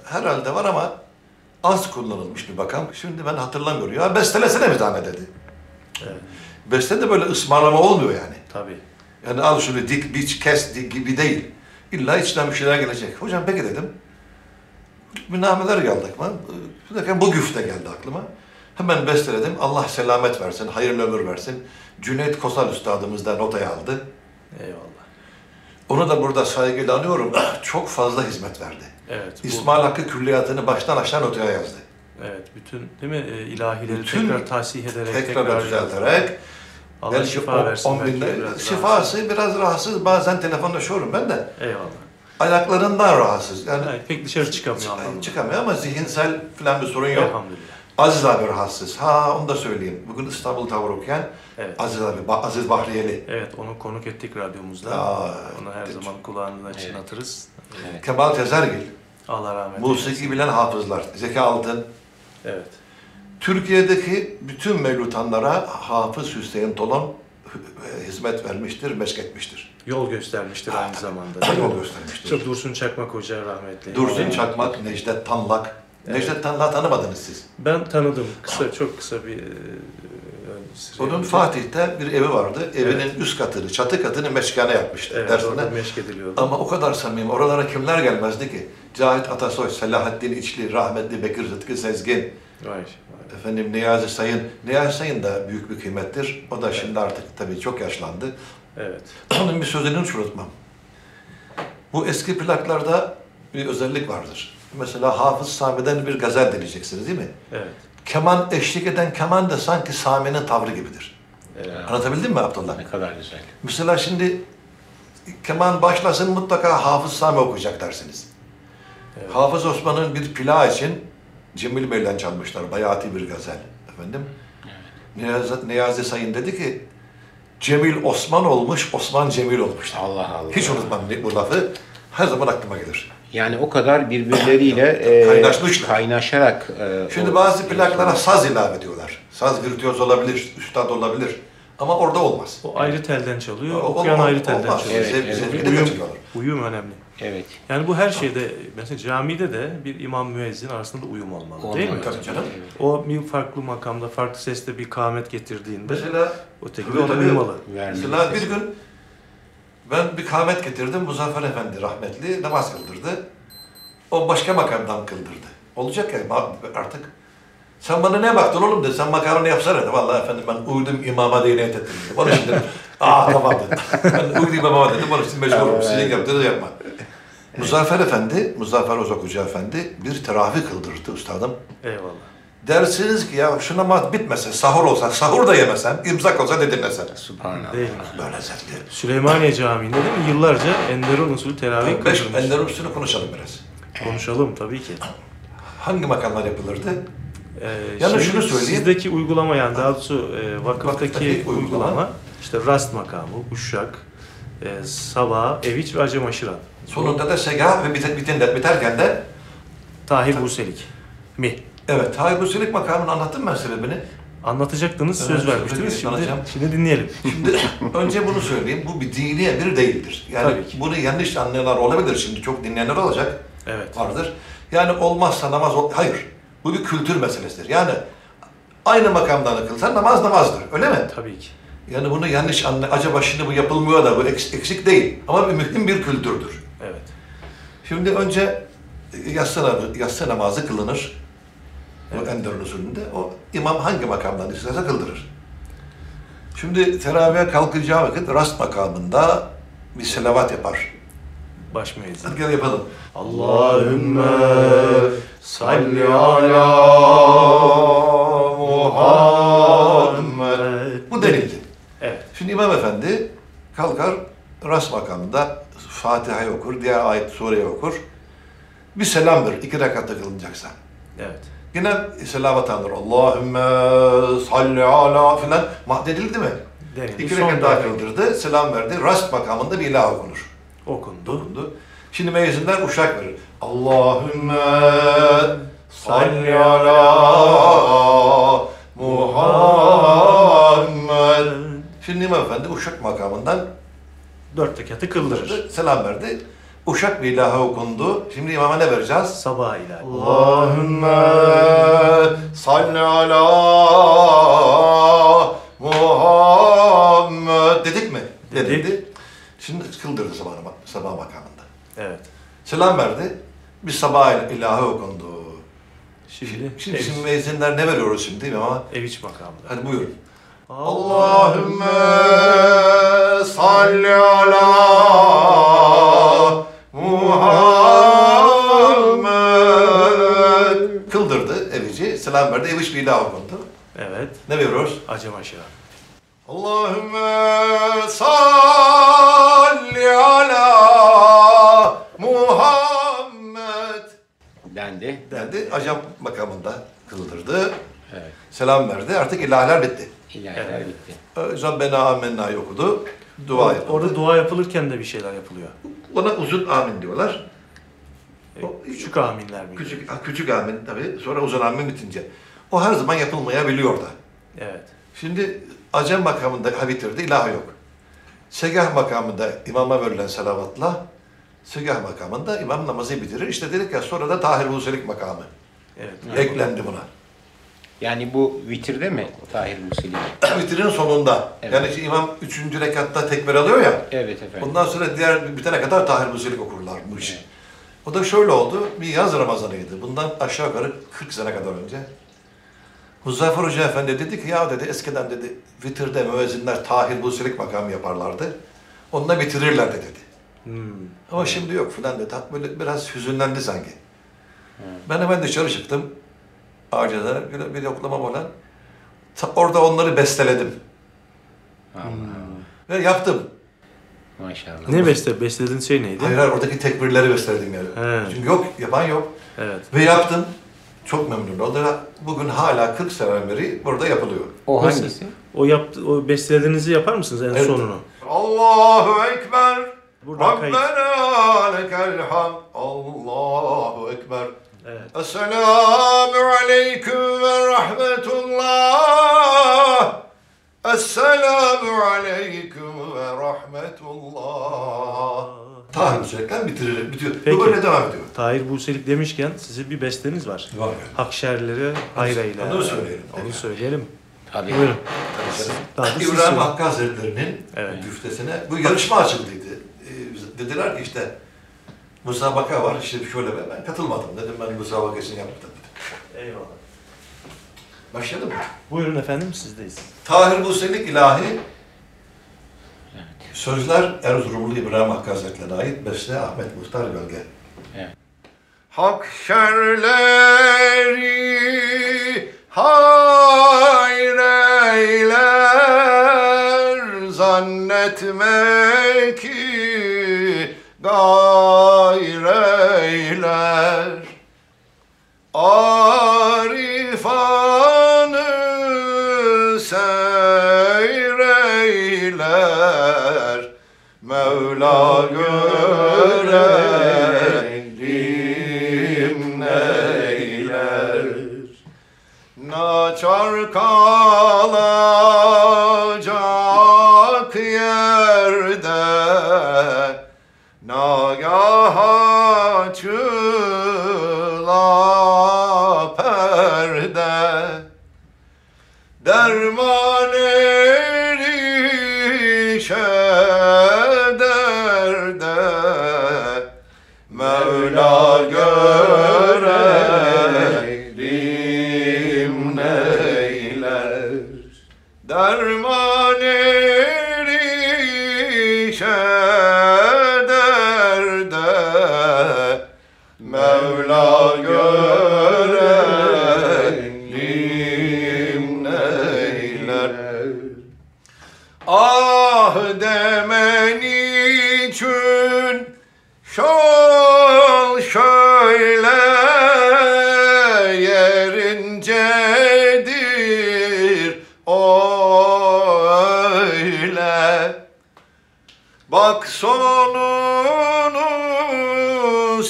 herhalde var ama az kullanılmış bir makam. Şimdi ben hatırlamıyorum. Ya bestelesene bir tane dedi. Evet. Beste de böyle ısmarlama olmuyor yani. Tabii. Yani al şunu dik, biç, kes dik gibi değil. İlla içten bir şeyler gelecek. Hocam peki dedim. Münameler geldi aklıma. Dakika bu güfte geldi aklıma. Hemen besteledim. Allah selamet versin, hayırlı ömür versin. Cüneyt Kosal Üstadımız da notaya aldı. Eyvallah. Onu da burada saygıyla anıyorum. Çok fazla hizmet verdi. Evet. Bu, İsmail Hakkı külliyatını baştan aşağı notaya yazdı. Evet. Bütün değil mi? E, ilahileri Bütün tekrar tahsih ederek Tekrar düzelterek. Allah belki şifa versin. on belki binler- biraz rahatsız. şifası biraz rahatsız. Bazen telefonlaşıyorum ben de. Eyvallah. Ayaklarından rahatsız. Yani Evet, pek dışarı çıkamıyor anlamında. Çıkamıyor ama zihinsel falan bir sorun yok. Elhamdülillah. Aziz abi rahatsız. Ha onu da söyleyeyim. Bugün İstanbul Tavır okuyan Evet. Aziz abi, Ba- Aziz Bahriyeli. Evet, onu konuk ettik radyomuzda. Aa, onu her zaman kulağından çınlatırız. Evet. Kemal Tezergil. Allah rahmet eylesin. Musiki bilen hafızlar. Zeki Altın. Evet. Türkiye'deki bütün mevlutanlara Hafız Hüseyin Tolon e, hizmet vermiştir, meşk etmiştir. Yol göstermiştir aynı zamanda. Yol göstermiştir. Çok Dursun Çakmak Hoca rahmetli. Dursun Evet. Çakmak, Necdet Tanlak. Evet. Necdet Tanlak'ı tanımadınız siz. Ben tanıdım. Kısa, çok kısa bir... e, süre Onun. Fatih'te bir evi vardı. Evinin üst katını, çatı katını meşgane yapmıştı Evet, dersine. orada meşk ediliyordu. Ama o kadar samimi, oralara kimler gelmezdi ki? Cahit Atasoy, Selahattin İçli, rahmetli Bekir Rıtkı Sezgin, vay. Efendim Niyazi Sayın. Niyazi Sayın da büyük bir kıymettir. O da şimdi artık tabii çok yaşlandı. Evet. Onun bir sözünü hiç unutmam. Bu eski plaklarda bir özellik vardır. Mesela Hafız Sami'den bir gazel dinleyeceksiniz değil mi? Evet. Keman eşlik eden keman da sanki Sami'nin tavrı gibidir. Anlatabildim mi Abdullah? Ne kadar güzel. Mesela şimdi keman başlasın mutlaka Hafız Sami okuyacak dersiniz. Hafız Osman'ın bir plağı için Cemil Bey'den çalmışlar. Bayati bir gazel. Efendim? Niyazi, Niyazi Sayın dedi ki Cemil Osman olmuş, Osman Cemil olmuş. Allah Allah. Hiç unutmam bu lafı. Her zaman aklıma gelir. Yani o kadar birbirleriyle e, Kaynaşmışlar. kaynaşarak e, Şimdi bazı plaklara saz ilave ediyorlar. Saz virtüöz olabilir, üstad olabilir. Ama orada olmaz. O ayrı telden çalıyor, O- okuyan o- ayrı telden olmaz. çalıyor. Evet, evet. Uyum, uyum önemli. Evet. Yani bu her şeyde, mesela camide de bir imam müezzin arasında da uyum olmalı değil mi? Olmalı. Tabii canım. O bir farklı makamda, farklı sesle bir kâmet getirdiğinde Mesela öteki de ona tabii. Vermeli. Mesela bir gün ben bir kâhmet getirdim. Muzaffer Efendi rahmetli namaz kıldırdı. O başka makamdan kıldırdı. Olacak ya artık. Sen bana ne baktın oğlum dedi. Sen makamını yapsana dedi. Vallahi efendim ben uydum imama diye niyet ettim dedi. Onun için dedim. Aa tamam dedi. Ben uydum imama dedim. Onun için mecburum. Sizin yaptığınızı yapma. Muzaffer Efendi, Muzaffer Ozak Hoca Efendi bir teravih kıldırdı üstadım. Eyvallah. Dersiniz ki ya şu namaz bitmese, sahur olsa, sahur da yemesen, imsak olsa da dinlesen. Subhanallah. Değil mi? Böyle zevkli. Süleymaniye Camii'nde değil mi? Yıllarca Enderun usulü teravih Beş kıldırmış. Ender üstünü konuşalım biraz. Konuşalım tabii ki. Hangi makamlar yapılırdı? Ee, Yalnız şimdi şunu söyleyeyim. Sizdeki uygulama yani daha doğrusu e, vakıftaki Vakıftaki uygulama, uygulama. işte rast makamı, uşak, e, sabah, eviç ve acem aşıran. Sonunda da segah ve biter, biten, biterken de Tahir Buselik mi? evet Tahir Buselik makamını anlattım ben sebebini. Anlatacaktınız, söz Evet, vermiştiniz. Şimdi, şimdi dinleyelim. Şimdi önce bunu söyleyeyim. Bu bir dini emir değildir. Yani Tabii ki. bunu yanlış anlayanlar olabilir. Şimdi çok dinleyenler olacak. Evet. Vardır. Yani olmazsa namaz ol... Hayır. Bu bir kültür meselesidir. Yani aynı makamdan kılsan namaz namazdır. Öyle mi? Tabii ki. Yani bunu yanlış anla. Acaba şimdi bu yapılmıyor da bu eks- eksik değil. Ama bir mühim bir kültürdür. Evet. Şimdi önce yatsı, namazı- yatsı namazı kılınır. O Enderun usulünde. O imam hangi makamdan isterse kıldırır. Şimdi teravihe kalkacağı vakit rast makamında bir selavat yapar. Baş müezzin. Hadi gel yapalım. Allahümme salli ala Muhammed. Bu denildi. Evet. Şimdi imam efendi kalkar rast makamında Fatiha'yı okur, diğer ayet sureyi okur. Bir selam verir iki rekatta kılınacaksa. Evet. Yine selavat alır. Allahümme salli ala filan. Ma- Denildi mi? Denildi. İki rekat daha kıldırdı. Selam verdi. Rast makamında bir ilah okunur. Okundu. Okundu. Şimdi meyzinler uşak verir. Allahümme salli ala Muhammed. Şimdi İmam Efendi uşak makamından Dört rekatı kıldırır. selam verdi. Uşak bir ilahe okundu. Şimdi imama ne vereceğiz? Sabah ilahi. Allahümme salli ala Muhammed dedik mi? Dedik. Denildi. Şimdi kıldırdı sabah, sabah makamında. Evet. Selam verdi. Bir sabah ilahı okundu. Şimdi, Şimdi, şimdi müezzinler ne veriyoruz şimdi değil mi ama? eviç makamında. Hadi buyurun. Allahümme salli ala Muhammed. Kıldırdı evici, selam verdi, eviç bir ilah okundu. Evet. Ne veriyoruz? Acem aşıran. Allahümme salli ala Muhammed. Dendi. Dendi, acam makamında kıldırdı. Evet. Selam verdi, artık ilahlar bitti. İlahiler Evet. bitti. Rabbena amenna'yı okudu. Dua yapıldı. Orada dua yapılırken de bir şeyler yapılıyor. Ona uzun amin diyorlar. E, O- Küçük aminler mi? Küçük, küçük amin tabii. Sonra uzun amin bitince. O her zaman yapılmayabiliyor da. Evet. Şimdi acem makamında ha bitirdi, ilah yok. Segah makamında imama verilen salavatla segah makamında imam namazı bitirir. İşte dedik ya sonra da tahir huselik makamı Evet. eklendi buna. Yani bu vitirde mi Tahir Musili? Vitirin sonunda. Evet. Yani işte imam üçüncü rekatta tekbir alıyor ya. Evet efendim. Ondan sonra diğer bitene kadar tahir huselik okurlarmış. O da şöyle oldu. Bir yaz Ramazanıydı. Bundan aşağı yukarı 40 sene kadar önce. Muzaffer Hoca Efendi dedi ki ya dedi eskiden dedi vitirde müezzinler tahir huselik makamı yaparlardı. Onunla bitirirlerdi dedi. Hmm. Ama şimdi yok filan dedi. Böyle biraz hüzünlendi sanki. Ben hemen dışarı çıktım. Ağaçada bir, bir yoklama falan. Ta- Orada onları besteledim. Allah Ve yaptım. maşallah. Ne beste? Beslediğin şey neydi? Hayır hayır oradaki tekbirleri besteledim yani. He. Çünkü yok, yapan yok. Evet. Ve yaptım. Çok memnun. O da bugün hala 40 sene beri burada yapılıyor. O hangisi? O yaptı, o bestelediğinizi yapar mısınız en Evet. sonunu? Allahu Ekber. Buradan. Rabbena lekel hamd. Allahu Ekber. Evet. Esselamu aleyküm ve rahmetullah. Esselamu aleyküm ve rahmetullah. Tahir Sürekli bitirir, bitiyor. Peki. Bu böyle devam ediyor. Tahir Buselik demişken sizin bir besteniz var. Var. Hakşerleri hayreyle. Onu söyleyelim. Onu söyleyelim. Tabii. Buyurun. Tabii İbrahim. Hakkı Hazretleri'nin Evet. güftesine bu yarışma açıldıydı. Ee, dediler ki işte musabaka var işte şöyle be. Ben katılmadım dedim ben musabakasını yaptım. Eyvallah. Başladı mı? Buyurun efendim sizdeyiz. Tahir Buselik ilahi Sözler Erzurumlu İbrahim Hakkı Hazretleri'ne ait beste Ahmet Muhtar Gölge. Evet. Hak şerleri hayreyler zannetme ki gayreyler Arifanı seyreyler Mevla görelim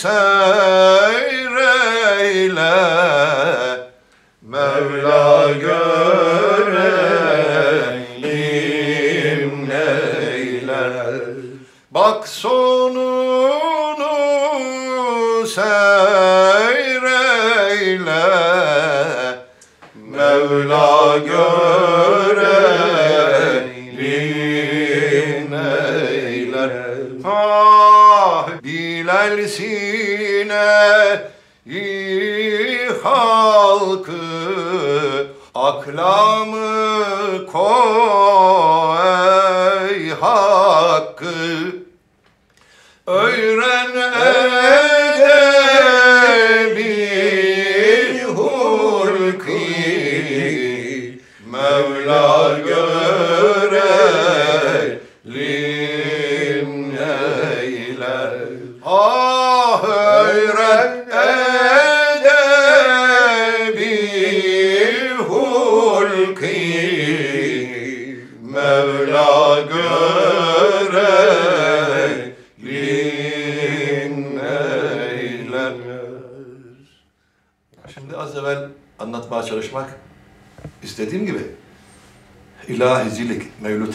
sonunu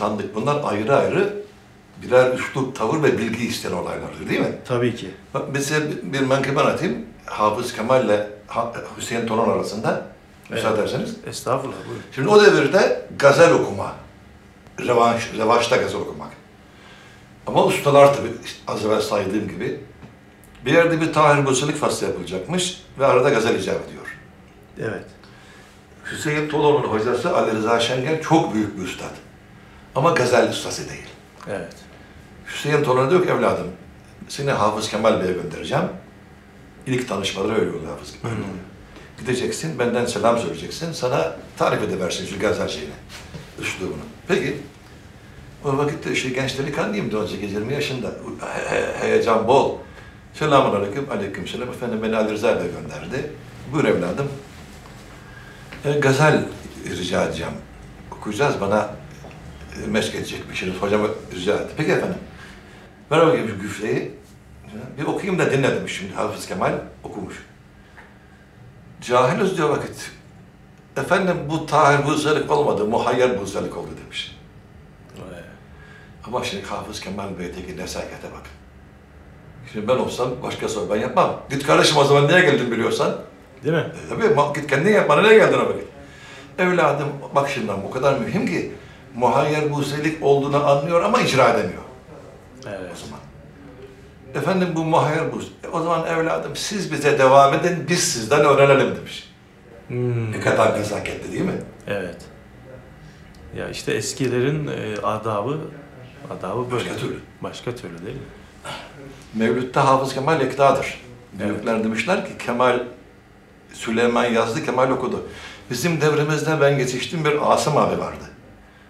mevlütanlık bunlar ayrı ayrı birer üslup, tavır ve bilgi isteyen olaylardır değil mi? Tabii ki. Bak mesela bir menkıbe anlatayım. Hafız Kemal ile Hüseyin Tonan arasında müsaade ederseniz. Estağfurullah buyurun. Şimdi o devirde gazel okuma, revanş, revaçta gazel okumak. Ama ustalar tabii az evvel saydığım gibi bir yerde bir Tahir Buselik faslı yapılacakmış ve arada gazel icap ediyor. Evet. Hüseyin Tolo'nun hocası Ali Rıza Şengel çok büyük bir üstad. Ama gazel ustası değil. Evet. Hüseyin Tolon diyor ki evladım Seni Hafız Kemal Bey'e göndereceğim. İlk tanışmaları öyle oluyor Hafız Kemal Bey'le. Gideceksin, benden selam söyleyeceksin. Sana tarif ediversin şu gazel şeyini, üslubunu. Peki, o vakitte işte genç delikanlıyım da 18-20 yaşında. He- heyecan bol. Selamun aleyküm, aleyküm selam. Efendim beni Ali Rıza Bey gönderdi. Buyur evladım. E, gazel rica edeceğim. Okuyacağız bana e, meşk edecekmişsiniz. Hocam rica etti. Peki efendim. Ver bakayım şu güfteyi. Bir okuyayım da dinle demiş şimdi Hafız Kemal okumuş. Cahiliz diyor vakit. Efendim bu tahir buzelik olmadı, muhayyer buzelik oldu demiş. Ama şimdi Hafız Kemal Bey'deki nesakete bakın. Şimdi ben olsam başka soru ben yapmam. Git kardeşim o zaman niye geldin biliyorsan. Değil mi? E, tabii git kendin yap, bana niye geldin o vakit? Evladım bak şimdi o kadar mühim ki muhayyer buzelik olduğunu anlıyor ama icra edemiyor Evet. o zaman. Efendim bu muhayyer bu. E, O zaman evladım siz bize devam edin, biz sizden öğrenelim demiş. Hmm, Ne kadar nezaketli değil mi? evet. Ya işte eskilerin e, adabı adabı böyle. Başka türlü. Başka türlü değil mi? Mevlüt'te Hafız Kemal ektadır. Büyükler demişler ki Kemal Süleyman yazdı, Kemal okudu. Bizim devrimizde ben yetiştim bir Asım abi vardı.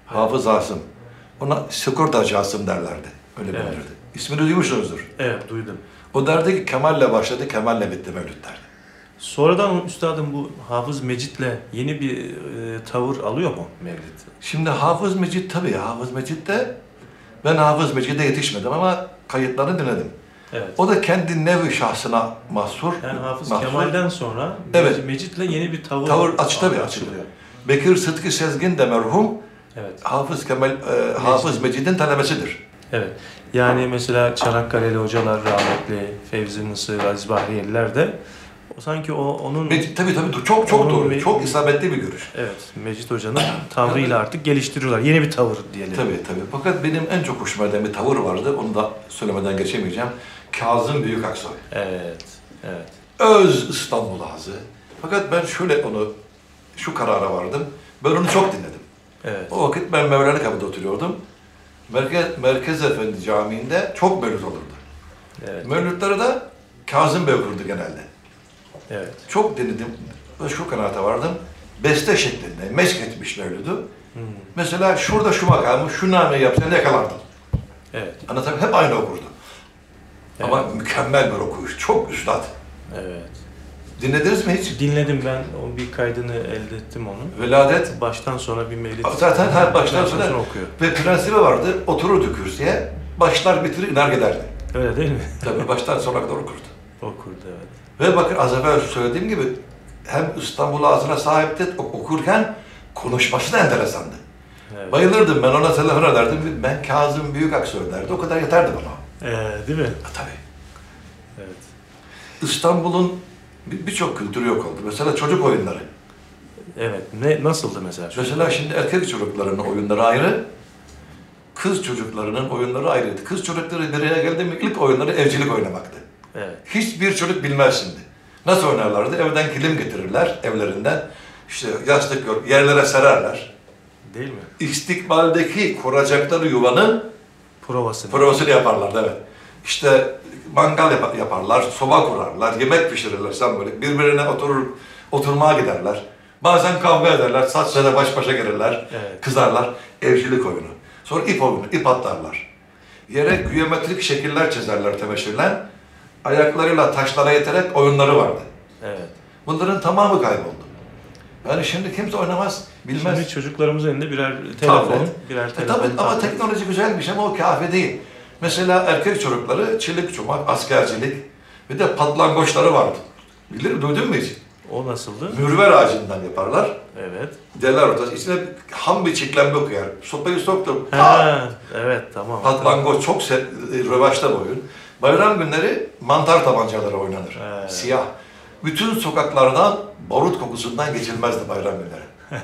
Hafız Asım. Ona Sekurdacı Asım derlerdi. Öyle Evet. bilirdi. İsmini duymuşsunuzdur. Evet duydum. O derdi ki Kemal'le başladı, Kemal'le bitti Mevlüt derdi. Sonradan üstadım bu Hafız Mecit'le yeni bir e, tavır alıyor mu Mevlid? Şimdi Hafız Mecit tabii Hafız Mecit de ben Hafız Mecid'e yetişmedim ama kayıtlarını dinledim. Evet. O da kendi nevi şahsına mahsur. Yani Hafız mahsur. Kemal'den sonra Evet. Mecit'le yeni bir tavır, Tavır aç tabii açılıyor. açılıyor. Bekir Sıtkı Sezgin de merhum Evet. Hafız Kemal e, Hafız Mecid'in talebesidir. Evet. Yani mesela Çanakkale'li hocalar rahmetli Fevzi Mısır, Aziz Bahriyeliler de o sanki o onun Mecid tabii tabii çok çok Onun doğru. me- Çok isabetli bir görüş. evet Mecit Hoca'nın tavrıyla artık geliştiriyorlar. Yeni bir tavır diyelim. Tabii tabii. Fakat benim en çok hoşuma giden bir tavır vardı. Onu da söylemeden geçemeyeceğim. Kazım Büyük Aksoy. Evet. Evet. Öz İstanbul ağzı. Fakat ben şöyle onu, şu karara vardım. Ben onu çok dinledim. Evet. O vakit ben Mevlana kapıda oturuyordum. Merkez, Merkez Efendi Camii'nde çok mevlüt olurdu. Evet. Mevlütleri de Kazım Bey okurdu genelde. Evet. Çok dinledim ve şu kanaate vardım. Beste şeklinde meşk etmiş mevlüdü. Hmm. Mesela şurada şu makamı, şu nameyi yapsan yakalardın. Evet. Anlatabiliyor Hep aynı okurdu. Ama Evet. mükemmel bir okuyuş. Çok üstad. Evet. Dinlediniz mi hiç? Dinledim ben. O bir kaydını elde ettim onun. Veladet. Baştan sonra bir mevlid. Zaten her baştan sonra okuyor. ve prensibi vardı. Otururdu kürsüye. Başlar bitirir iner giderdi. Öyle değil mi? Tabii baştan sona kadar okurdu. Okurdu evet. Ve bakın az evvel söylediğim gibi hem İstanbul ağzına sahipti ok- okurken konuşması da enteresandı. Evet. Bayılırdım ben ona telefon ederdim. Ben Kazım Büyük Aksoy derdi. O kadar yeterdi bana. Ee, değil mi? Tabii. Evet. İstanbul'un birçok kültürü yok oldu. Mesela çocuk oyunları. Evet. Ne nasıldı mesela? Mesela şimdi erkek çocuklarının oyunları ayrı, kız çocuklarının oyunları ayrıydı. Kız çocukları bir araya geldi mi ilk oyunları evcilik oynamaktı. Evet. Hiçbir çocuk bilmez şimdi. Nasıl oynarlardı? Evden kilim getirirler evlerinden. İşte yastık yok, yerlere sererler. Değil mi? İstikbaldeki kuracakları yuvanın Provasını. provasını yaparlardı evet. İşte mangal yap- yaparlar, soba kurarlar, yemek pişirirler sen böyle birbirine oturur, oturmaya giderler. Bazen kavga ederler, saç sene baş başa gelirler, Evet. kızarlar. Evcilik oyunu. Sonra ip oyunu, ip atlarlar. Yere geometrik şekiller çizerler tebeşirle. Ayaklarıyla taşlara yeterek oyunları vardı. Evet. Bunların tamamı kayboldu. Yani şimdi kimse oynamaz, bilmez. Şimdi çocuklarımızın elinde birer telefon, Tablet. birer E telefon. tabii ama tablet. teknoloji güzelmiş ama o kafi değil. Mesela erkek çocukları çelik çomak, askercilik bir de patlangoçları vardı. Bilir, duydun mu hiç? O nasıldı? Mürver ağacından yaparlar. Evet. Derler ortası. İçine ham bir çiklembe koyar. Sopayı soktum. Ha, evet tamam. Patlangoç çok se- e, rövaşta bu oyun. Bayram günleri mantar tabancaları oynanır. He. Siyah. Bütün sokaklardan barut kokusundan geçilmezdi bayram günleri.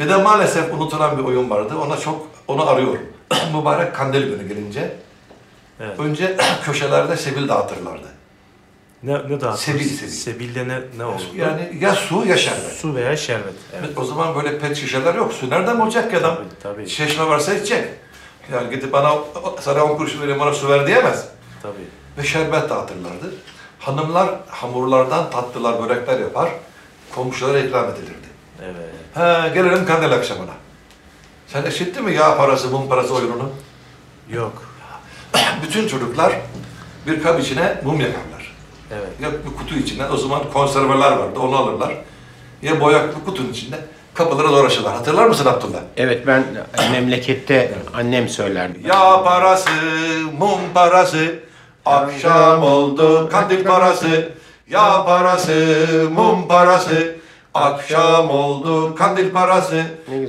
Ve de maalesef unutulan bir oyun vardı. Ona çok onu arıyorum. Mübarek kandil günü gelince Evet. önce köşelerde sebil dağıtırlardı. Ne, ne dağıtmış? Sebil, sebil. Sebilde ne, ne oldu? Yani ya su ya şerbet. Su veya şerbet. Evet. O zaman böyle pet şişeler yok. Su nereden bulacak ki adam? Tabii, tabii. Çeşme varsa içecek. Yani gidip bana sana on kuruş vereyim bana su ver diyemez. Tabii. Ve şerbet dağıtırlardı. Hanımlar hamurlardan tatlılar, börekler yapar. Komşulara ikram edilirdi. Evet. Ha, gelelim kandil akşamına. Sen eşittin mi yağ parası, mum parası oyununu? Yok. Bütün çocuklar bir kap içine mum yakarlar. Evet. Ya bir kutu içinde, o zaman konserveler vardı, onu alırlar. Ya boyaklı kutunun içinde kapılara dolaşırlar. Hatırlar mısın Abdullah? Evet ben memlekette annem söylerdi. Yağ parası, mum parası, akşam oldu kandil parası. Yağ parası, mum parası, akşam oldu kandil parası.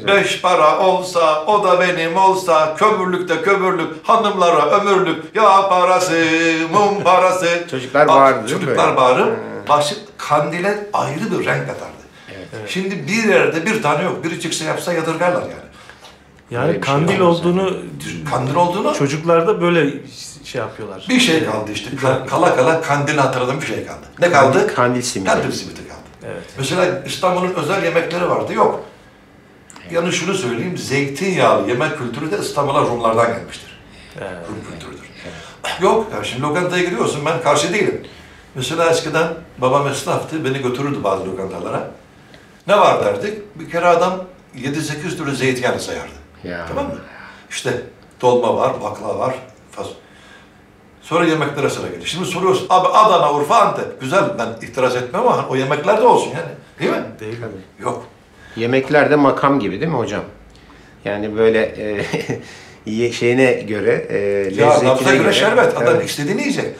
Beş para olsa, o da benim olsa, kömürlükte kömürlük, hanımlara ömürlük. Yağ parası, mum parası. Çocuklar Bak, bağırdı değil mi Çocuklar böyle? bağırıp, başı kandile ayrı bir renk katardı. Evet. Şimdi bir yerde bir tane yok. Biri çıksa yapsa yadırgarlar yani. Yani Öyle şey kandil olmaz olduğunu Kandil olduğunu çocuklar da böyle şey yapıyorlar. Bir şey kaldı işte. Ka- Kala kala kandil hatırladığım bir şey kaldı. Ne kaldı? Kandil simidi. Kandil simidi kaldı. Evet. Mesela İstanbul'un özel yemekleri vardı. Yok. Yani şunu söyleyeyim. Zeytinyağlı yemek kültürü de İstanbul'a Rumlardan gelmiştir. Evet. Rum kültürüdür. Yok. Ya şimdi lokantaya gidiyorsun. Ben karşı değilim. Mesela eskiden babam esnaftı. Beni götürürdü bazı lokantalara. Ne var derdik? Bir kere adam 7-8 türlü zeytinyağı sayardı. Ya. Tamam mı? İşte dolma var, bakla var. Sonra yemeklere sıra geliyor. Şimdi soruyorsun, abi Adana, Urfa, Antep. Güzel, ben itiraz etmem ama o yemekler de olsun yani. Değil mi? Değil mi? Yok. Yemekler de makam gibi değil mi hocam? Yani böyle e, şeyine göre, e, Ya lezzetine nabza göre göre. şerbet, adam Evet. istediğini yiyecek.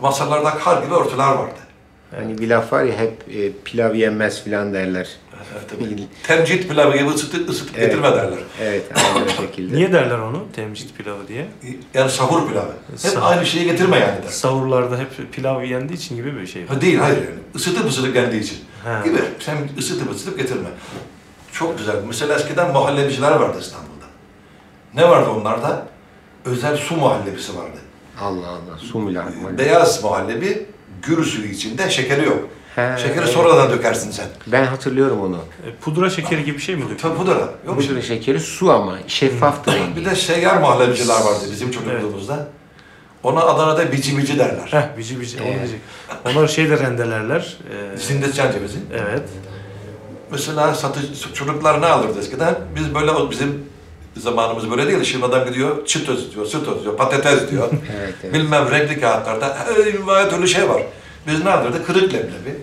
Masalarda kar gibi örtüler vardı. Hani bir laf var ya hep e, pilav yenmez filan derler. Evet, tabii. Temcit pilavı gibi ısıtıp, ısıtıp Evet. getirme derler. Evet, aynı şekilde. Niye derler onu? Temcit pilavı diye. Yani sahur pilavı. Hep Sahur. aynı şeyi getirme yani der. Sahurlarda hep pilav yendiği için gibi bir şey. Ha değil, hayır yani. Isıtıp ısıtıp geldiği için. Ha. Gibi. Sen ısıtıp ısıtıp getirme. Çok güzel. Mesela eskiden muhallebiciler vardı İstanbul'da. Ne vardı onlarda? Özel su muhallebisi vardı. Allah Allah, su mu lazım? Beyaz muhallebi, gür suyu içinde, şekeri yok. He, Şekeri evet. sonradan dökersin sen. Ben hatırlıyorum onu. E, Pudra şekeri gibi bir şey mi döküyor? Tabii pudra. Yok Pudra şimdi. şekeri su ama şeffaftı rengi. Bir de seyyar muhallebiciler vardı bizim çocukluğumuzda. Ona Adana'da bici bici derler. Heh, bici bici. Onu Evet. diyecek. Onlar şey de rendelerler. E, Zindetçen cevizi. evet. Mesela satış, çocuklar ne alırdı eskiden? Biz böyle bizim zamanımız böyle değil. Şimdi adam gidiyor çıt diyor, süt diyor, patates diyor. Evet, evet. Bilmem renkli kağıtlarda her türlü şey var. Biz ne alırdık? Kırık leblebi.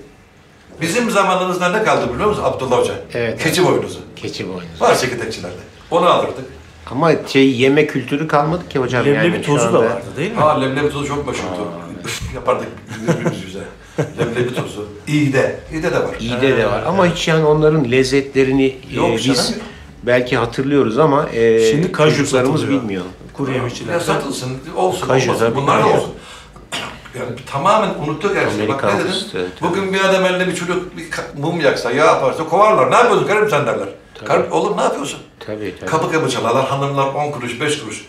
Bizim zamanımızda ne kaldı biliyor musun Abdullah Hoca? Evet, Keçi boynuzu. Keçi boynuzu. Var sekitekçilerde. Onu alırdık. Ama şey yeme kültürü kalmadı ki hocam. Leblebi yani tozu da anda. vardı değil mi? Ha leblebi tozu çok meşhurdu. Yapardık birbirimiz yüze. leblebi tozu. İğde. İğde de var. İyi de var ama hiç yani onların lezzetlerini e, Yok biz canım. belki hatırlıyoruz ama e, Şimdi kaju çocuklarımız satılıyor. bilmiyor. Kuru Ya yemişçiler. satılsın, olsun, Kaju olmasın. Bunlar da olsun. Yani tamamen unuttuk her şeyi. Bak ne dedim? tabii. Bugün bir adam elinde bir çocuk bir mum yaksa, yağ yaparsa kovarlar. Ne yapıyorsun karım sen derler. Karım, oğlum ne yapıyorsun? Tabii tabii. Kapı kapı çalarlar. Hanımlar 10 kuruş, 5 kuruş.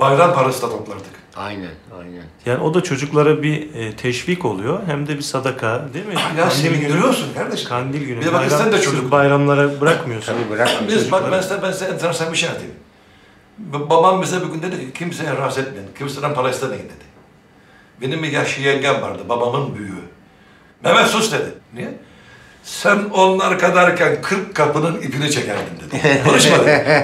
Bayram parası da toplardık. Aynen aynen. Yani o da çocuklara bir e, teşvik oluyor. Hem de bir sadaka değil mi? Ya sevindiriyorsun kardeşim. Kandil günü. Bir de bak bayram- sen de çocuk. bayramlara bırakmıyorsun. Tabii bırakma Biz bak ben size, ben size enteresan bir şey anlatayım. Babam bize bir gün dedi ki kimseye rahatsız etmeyin. Kimseden para istemeyin dedi. Benim bir yaşlı yengem vardı. Babamın büyüğü. Mehmet sus dedi. Niye? Sen onlar kadarken 40 kapının ipini çekerdin dedi. Konuşma dedi.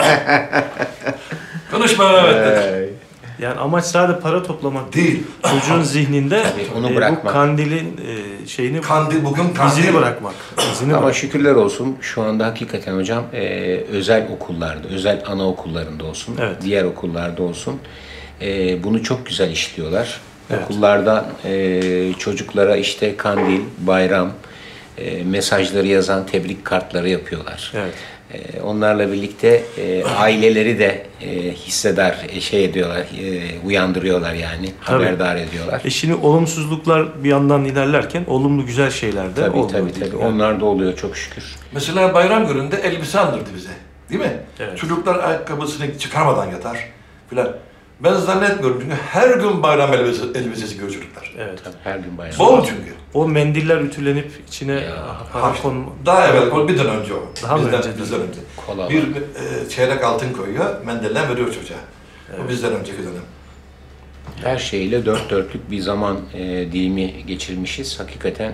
Konuşma Mehmet dedi. Yani amaç sadece para toplamak Değil. Çocuğun zihninde onu e, bu bırakmak. kandilin e, şeyini Kandil bugün kandil. izini bırakmak. İzini Ama bırak. şükürler olsun şu anda hakikaten hocam e, özel okullarda, özel anaokullarında olsun, Evet. diğer okullarda olsun e, bunu çok güzel işliyorlar. Evet. Okullarda e, çocuklara işte kandil, bayram e, mesajları yazan tebrik kartları yapıyorlar. Evet. E, onlarla birlikte e, aileleri de e, hissedar, e, şey ediyorlar, e, uyandırıyorlar yani, Tabii. haberdar ediyorlar. E şimdi olumsuzluklar bir yandan ilerlerken olumlu güzel şeyler de Tabii olmuyor tabii tabii. Yani Onlar da oluyor çok şükür. Mesela bayram gününde elbise aldırdı bize. Değil mi? Evet. Çocuklar ayakkabısını çıkarmadan yatar filan. Ben zannetmiyorum çünkü her gün bayram elbisesi, elbisesi giyiyor çocuklar. Evet. Tabii her gün bayram. Bol çünkü. O mendiller ütülenip içine para Ha, kon Daha evvel koy, birden önce o. Daha bizden, önce? Bizden önce. Kola Bir e, çeyrek altın koyuyor, mendilden veriyor çocuğa. O bizden önceki dönem. Her şeyle dört dörtlük bir zaman e, dilimi geçirmişiz. Hakikaten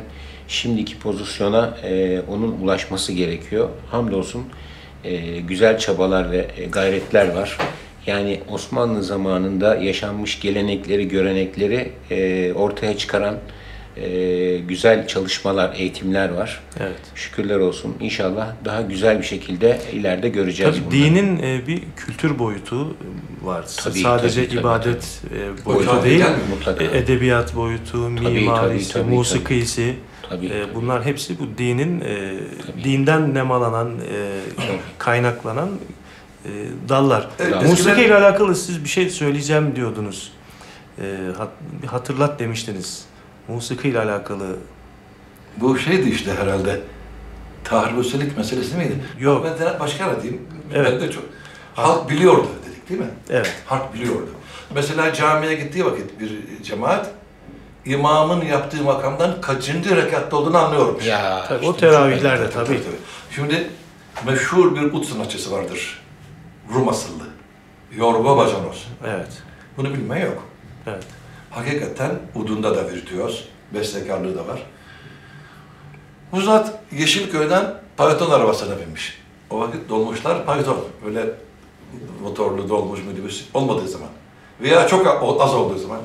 şimdiki pozisyona e, onun ulaşması gerekiyor. Hamdolsun e, güzel çabalar ve e, gayretler var. Yani Osmanlı zamanında yaşanmış gelenekleri, görenekleri e, ortaya çıkaran e, güzel çalışmalar, eğitimler var. Evet. Şükürler olsun. İnşallah daha güzel bir şekilde ileride göreceğiz Tabii bunları. dinin e, bir kültür boyutu var. Tabii, Sadece tabii, tabii, ibadet e, boyutu Hocam, değil? Mutlaka. e, edebiyat boyutu, mimarisi, tabii, tabii. musikisi. Tabii. e, bunlar hepsi bu dinin e, dinden nemalanan, e, kaynaklanan e, dallar. Evet, Musiki eskiden- ile alakalı siz bir şey söyleyeceğim diyordunuz. E, hat- hatırlat demiştiniz. Musiki ile alakalı. Bu şeydi işte herhalde. Tahribüselik meselesi miydi? Yok. Ben de başka ara diyeyim. Evet. Ben de çok. Halk biliyordu dedik değil mi? Evet. Halk biliyordu. Mesela camiye gittiği vakit bir cemaat imamın yaptığı makamdan kaçıncı rekatta olduğunu anlıyormuş. Ya, Tabii, işte o teravihlerde tabii. Şimdi meşhur bir ut sanatçısı vardır. Rum asıllı. Yorgo Bacanos. Evet. Bunu bilmeyen yok. Evet. Hakikaten udunda da virtüöz, bestekarlığı da var. Bu zat Yeşilköy'den Payton arabasına binmiş. O vakit dolmuşlar Payton. Öyle motorlu dolmuş minibüs olmadığı zaman. Veya çok az olduğu zaman.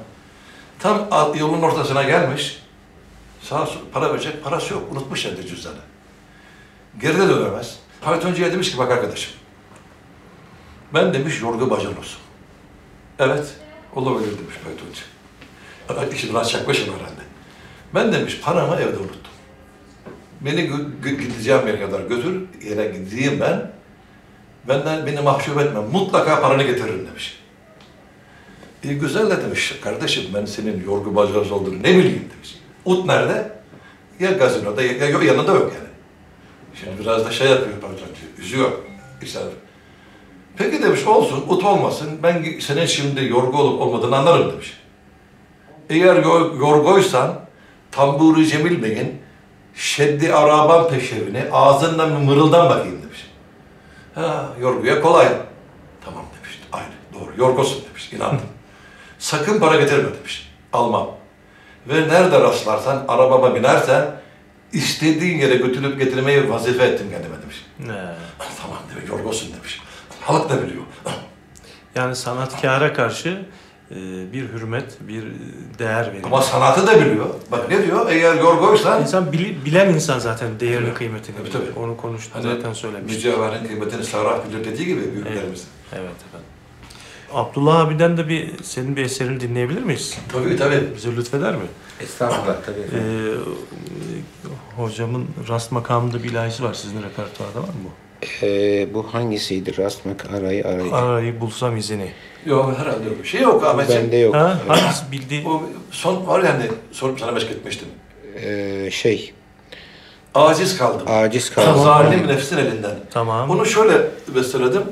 Tam yolun ortasına gelmiş. Sağ para verecek parası yok. Unutmuş evde cüzdanı. Geride dönemez. Paytoncuya demiş ki bak arkadaşım. Ben demiş yorgu bacanosum. Evet, olabilir demiş Paytoncu. İşin biraz çakmışım herhalde. Ben demiş paramı evde unuttum. Beni gideceğim yere kadar götür, yere gideyim ben. Benden beni mahcup etme, mutlaka paranı getiririm demiş. E, güzel de demiş, kardeşim ben senin yorgu bacağız olduğunu ne bileyim demiş. Ut nerede? Ya gazinoda ya, ya yanında yok yani. Şimdi biraz da şey yapıyor pardoncu, üzüyor. İşte, Peki demiş olsun, ut olmasın. Ben senin şimdi yorgu olup olmadığını anlarım demiş. Eğer yo- yorgoysan Tamburi Cemil Bey'in Şeddi Araban peşevini ağzından bir mırıldan bakayım demiş. Ha, yorguya kolay. Tamam demiş. Aynı, doğru. Yorgosun demiş. İnandım. Sakın para getirme demiş. Almam. Ve nerede rastlarsan, arabama binersen istediğin yere götürüp getirmeyi vazife ettim kendime demiş. Ne? Tamam demiş, yorgosun demiş. Halk da biliyor. Yani sanatkara karşı e, bir hürmet, bir değer veriyor. Ama sanatı da biliyor. Bak ne diyor? Eğer yorgoysan İnsan bili- bilen insan zaten değerini, Tabii. kıymetini Tabii, tabii. Onu konuştu Hani zaten söylemiş. mücevherin kıymetini sarraf bilir dediği gibi büyüklerimiz. Evet efendim. Abdullah abiden de bir senin bir eserini dinleyebilir miyiz? Tabii tabii. Bize lütfeder mi? Estağfurullah tabii Ee, efendim. hocamın rast makamında bir ilahisi var. Sizin repertuarda var mı bu? Ee, bu hangisiydi? Rastmak arayı arayı. Arayı bulsam izini. Yok herhalde yok. Şey yok Ahmetciğim. Bende yok. Ha? Hangisi bildiği? O son var yani son sana meşgul etmiştim. Ee, şey, Aciz kaldım. aciz kaldım. Zalim nefsin elinden. Tamam. Bunu şöyle besteledim.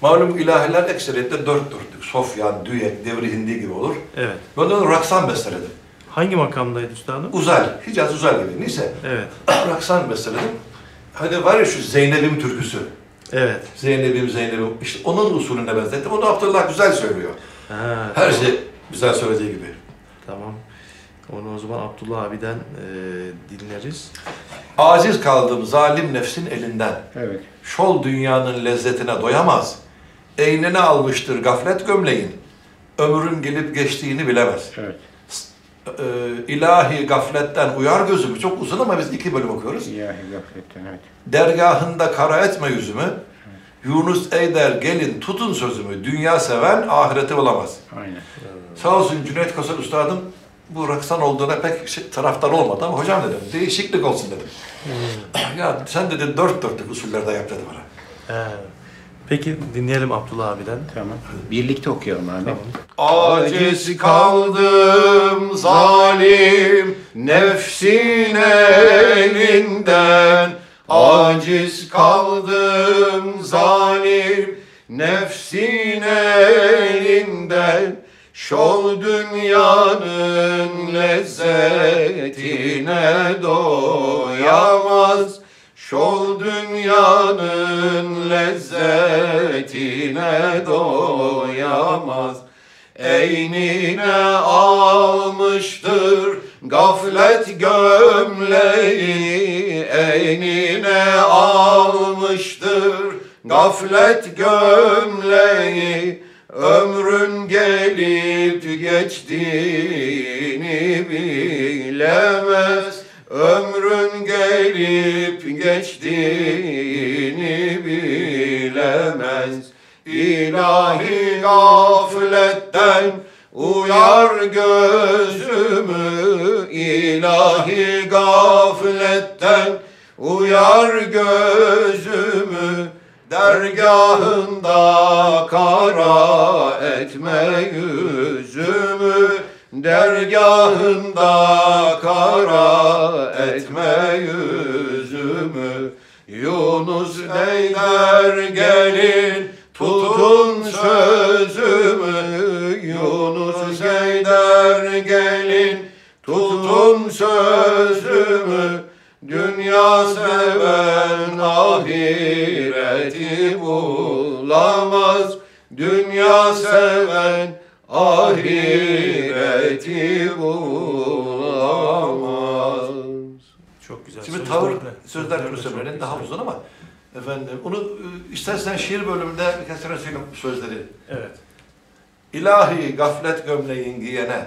Malum ilahiler ekseriyetle dört dörtlük. Sofyan, Düyek, Devri Hindi gibi olur. Evet. Ben onu raksan besteledim. Hangi makamdaydı üstadım? Uzay, Hicaz Uzay gibi. Neyse. Evet. raksan besteledim. Hani var ya şu Zeynep'im türküsü. Evet. Zeynep'im Zeynep'im. İşte onun usulüne benzettim. Onu Abdullah güzel söylüyor. Ha, Her şey güzel söylediği gibi. Tamam. Onu o zaman Abdullah abiden e, dinleriz. Aciz kaldım zalim nefsin elinden. Evet. Şol dünyanın lezzetine doyamaz. Eynine almıştır gaflet gömleğin. Ömrün gelip geçtiğini bilemez. Evet. Ee, ilahi gafletten uyar gözümü. Çok uzun ama biz iki bölüm okuyoruz. İlahi gafletten evet. Dergahında kara etme yüzümü. Yunus Eyder gelin tutun sözümü. Dünya seven ahireti bulamaz. Aynen. Sağ olsun Cüneyt Kasar Üstadım bu raksan olduğuna pek şey, taraftar olmadı ama hocam dedim değişiklik olsun dedim. ya sen dedi dört dörtlük usullerde yap dedi bana. He. Peki dinleyelim Abdullah abiden. Tamam. Birlikte okuyalım abi. Tamam. Aciz kaldım zalim nefsin elinden Aciz kaldım zalim nefsin elinden Şol dünyanın lezzetine doyamaz Şol dünyanın lezzetine doyamaz. Eynine almıştır gaflet gömleği. Eynine almıştır gaflet gömleği. Ömrün gelip geçtiğini bilemez Ömrün gelip geçtiğini bilemez. İlahi gafletten uyar gözümü. İlahi gafletten uyar gözümü. Dergahında kara etme yüzümü Dergahında kara etme yüzümü. Yunus Eyder gelin tutun sözümü. Yunus Eyder gelin tutun sözümü. Dünya seven ahireti bulamaz. Dünya seven ahireti bulamaz Çok güzel. Şimdi Sözler- tavır sözler de çok Kösemen'in daha uzun ama efendim onu e, istersen şiir bölümünde birkaç tane söyleyeyim sözleri. Evet. İlahi gaflet gömleğin giyene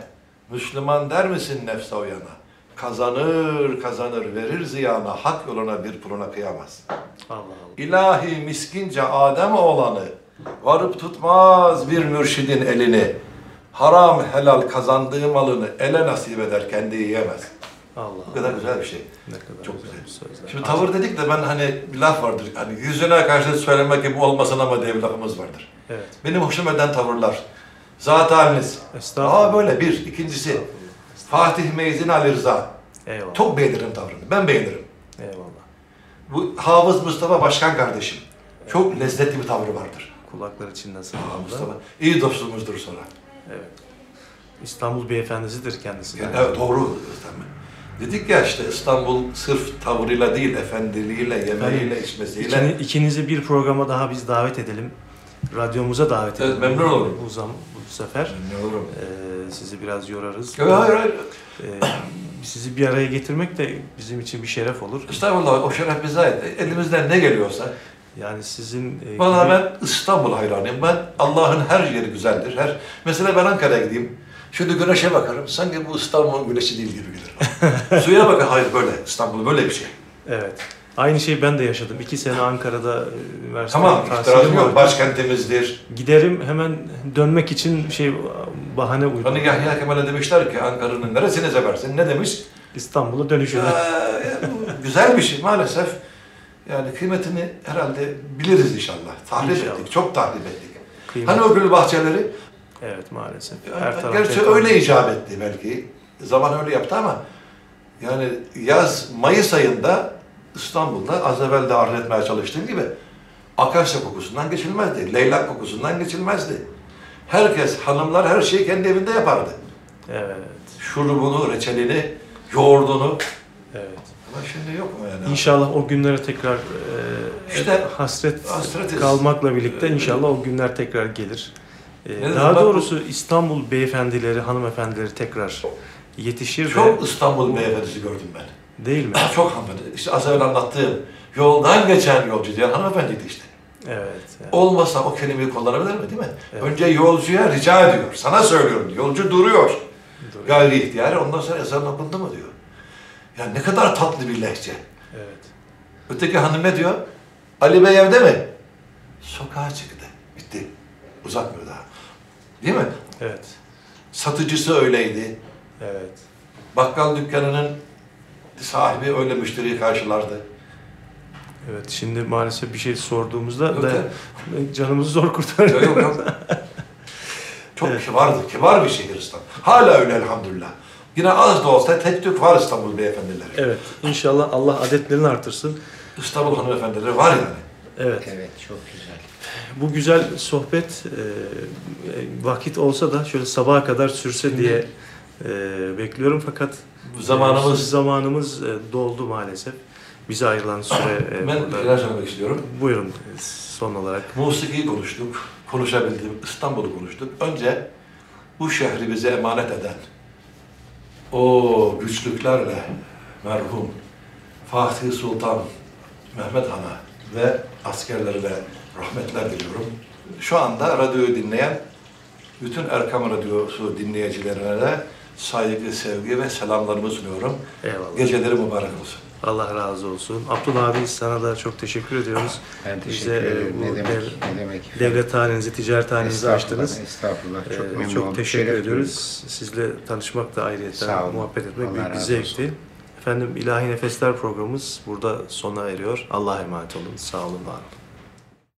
Müslüman der misin nefse o yana? Kazanır kazanır verir ziyana hak yoluna bir puluna kıyamaz. Allah Allah. İlahi miskince Adem oğlanı varıp tutmaz bir mürşidin elini. Haram helal kazandığı malını ele nasip eder kendi yiyemez. Allah Bu kadar güzel bir şey. Ne kadar Çok güzel, güzel. sözler. Şimdi tavır dedik de ben hani bir laf vardır. Hani yüzüne karşı söylemek gibi olmasın ama diye bir lafımız vardır. Evet. Benim hoşuma eden tavırlar. Zat haliniz. Estağfurullah. Aa böyle bir. ikincisi Fatih Meyzin Ali Rıza. Eyvallah. Çok beğenirim tavrını. Ben beğenirim. Eyvallah. Bu Hafız Mustafa Başkan kardeşim. Çok lezzetli bir tavrı vardır. Kulaklar içinden Aa, sağlamda. Mustafa. İyi dostumuzdur sonra. Evet. İstanbul beyefendisidir kendisi. de. Evet doğru. Dedik ya işte İstanbul sırf tavırıyla değil, efendiliğiyle, yemeğiyle, içmesiyle. İkini, ikinizi bir programa daha biz davet edelim. Radyomuza davet Evet, edelim. memnun olurum. Bu, zam, bu sefer. Ne olurum? Ee, sizi biraz yorarız. Yok, hayır hayır. Ee, sizi bir araya getirmek de bizim için bir şeref olur. Estağfurullah o şeref bize ait. Elimizden ne geliyorsa. Yani sizin e, Valla gibi- ben İstanbul hayranıyım. Ben Allah'ın her yeri güzeldir. Her Mesela ben Ankara'ya gideyim. Şimdi güneşe bakarım. Sanki bu İstanbul'un güneşi değil gibi gelir. Suya bakar. Hayır böyle. İstanbul böyle bir şey. Evet. Aynı şeyi ben de yaşadım. İki sene Ankara'da e, üniversite Tamam. itirazım yok. Başkentimizdir. Giderim hemen dönmek için şey bahane Hani uydururum. Yahya Kemal'e demişler ki Ankara'nın neresini seversin? Ne demiş? İstanbul'a dönüşüne. Ee, bu güzel bir şey maalesef. Yani kıymetini herhalde biliriz inşallah. Tahrip İnşallah. ettik. Çok tahrip ettik. Kıymet- Hani o gül bahçeleri? Evet maalesef. Yani Her taraf Gerçi öyle icap etti belki. Zaman öyle yaptı ama yani yaz Mayıs ayında İstanbul'da az evvel de arz etmeye çalıştığım gibi akasya kokusundan geçilmezdi. Leylak kokusundan geçilmezdi. Herkes, hanımlar her şeyi kendi evinde yapardı. Evet. Şurubunu, reçelini, yoğurdunu. Şimdi yok mu yani? İnşallah o günlere tekrar e, İşte hasret hasretiz. kalmakla birlikte inşallah o günler tekrar gelir. E, daha bu? doğrusu İstanbul beyefendileri, hanımefendileri tekrar yetişir Çok ve İstanbul beyefendisi gördüm ben. değil mi? Çok hanımefendi. İşte az evvel anlattığım yoldan geçen yolcu diye hanımefendiydi işte. Evet. yani. Olmasa o kelimeyi kullanabilir mi değil mi? Evet. Önce yolcuya rica ediyor. Sana söylüyorum. Yolcu duruyor. Doğru. Gayri ihtiyari. Ondan sonra ezan okundu mu diyor. Ya ne kadar tatlı bir lehçe. Evet. Öteki hanım ne diyor? Ali Bey evde mi? Sokağa çıktı. Bitti. Uzatmıyor daha. Değil mi? Evet. Satıcısı öyleydi. Evet. Bakkal dükkanının sahibi öyle müşteriyi karşılardı. Evet. Şimdi maalesef bir şey sorduğumuzda Yok da ya. canımızı zor kurtarıyor. Yok, yok, yok. Çok Evet. kibardır. Kibar bir şehir İstanbul. Hala öyle elhamdülillah. Yine az da olsa tek tük var İstanbul beyefendileri. Evet. İnşallah Allah adetlerini artırsın. İstanbul hanımefendileri var yani. Evet. Evet çok güzel. Bu güzel sohbet e, vakit olsa da şöyle sabaha kadar sürse diye e, bekliyorum fakat zamanımız... e, zamanımız e, doldu maalesef. Bize ayrılan süre e, ben burada. biraz söylemek istiyorum. Buyurun son olarak. Musikiyi konuştuk. Konuşabildiğim İstanbul'u konuştuk. Önce bu şehri bize emanet eden o güçlüklerle merhum Fatih Sultan Mehmet Han'a ve askerlerine rahmetler diliyorum. Şu anda radyoyu dinleyen bütün Erkam Radyosu dinleyicilerine de saygı, sevgi ve selamlarımı sunuyorum. Eyvallah. Geceleri mübarek olsun. Allah razı olsun. Abdullah abi sana da çok teşekkür ediyoruz. Ben teşekkür Bize, e, ederim. Ne demek? dev- ne demek? devlet halinizi, ticaret Estağfurullah, açtınız. Estağfurullah. Çok Ee, memnun çok oldum. teşekkür Şeref ediyoruz. Sizle tanışmak da olun. muhabbet etmek Allah büyük bir zevkti. Efendim İlahi Nefesler programımız burada sona eriyor. Allah'a emanet olun. Sağ olun, var olun.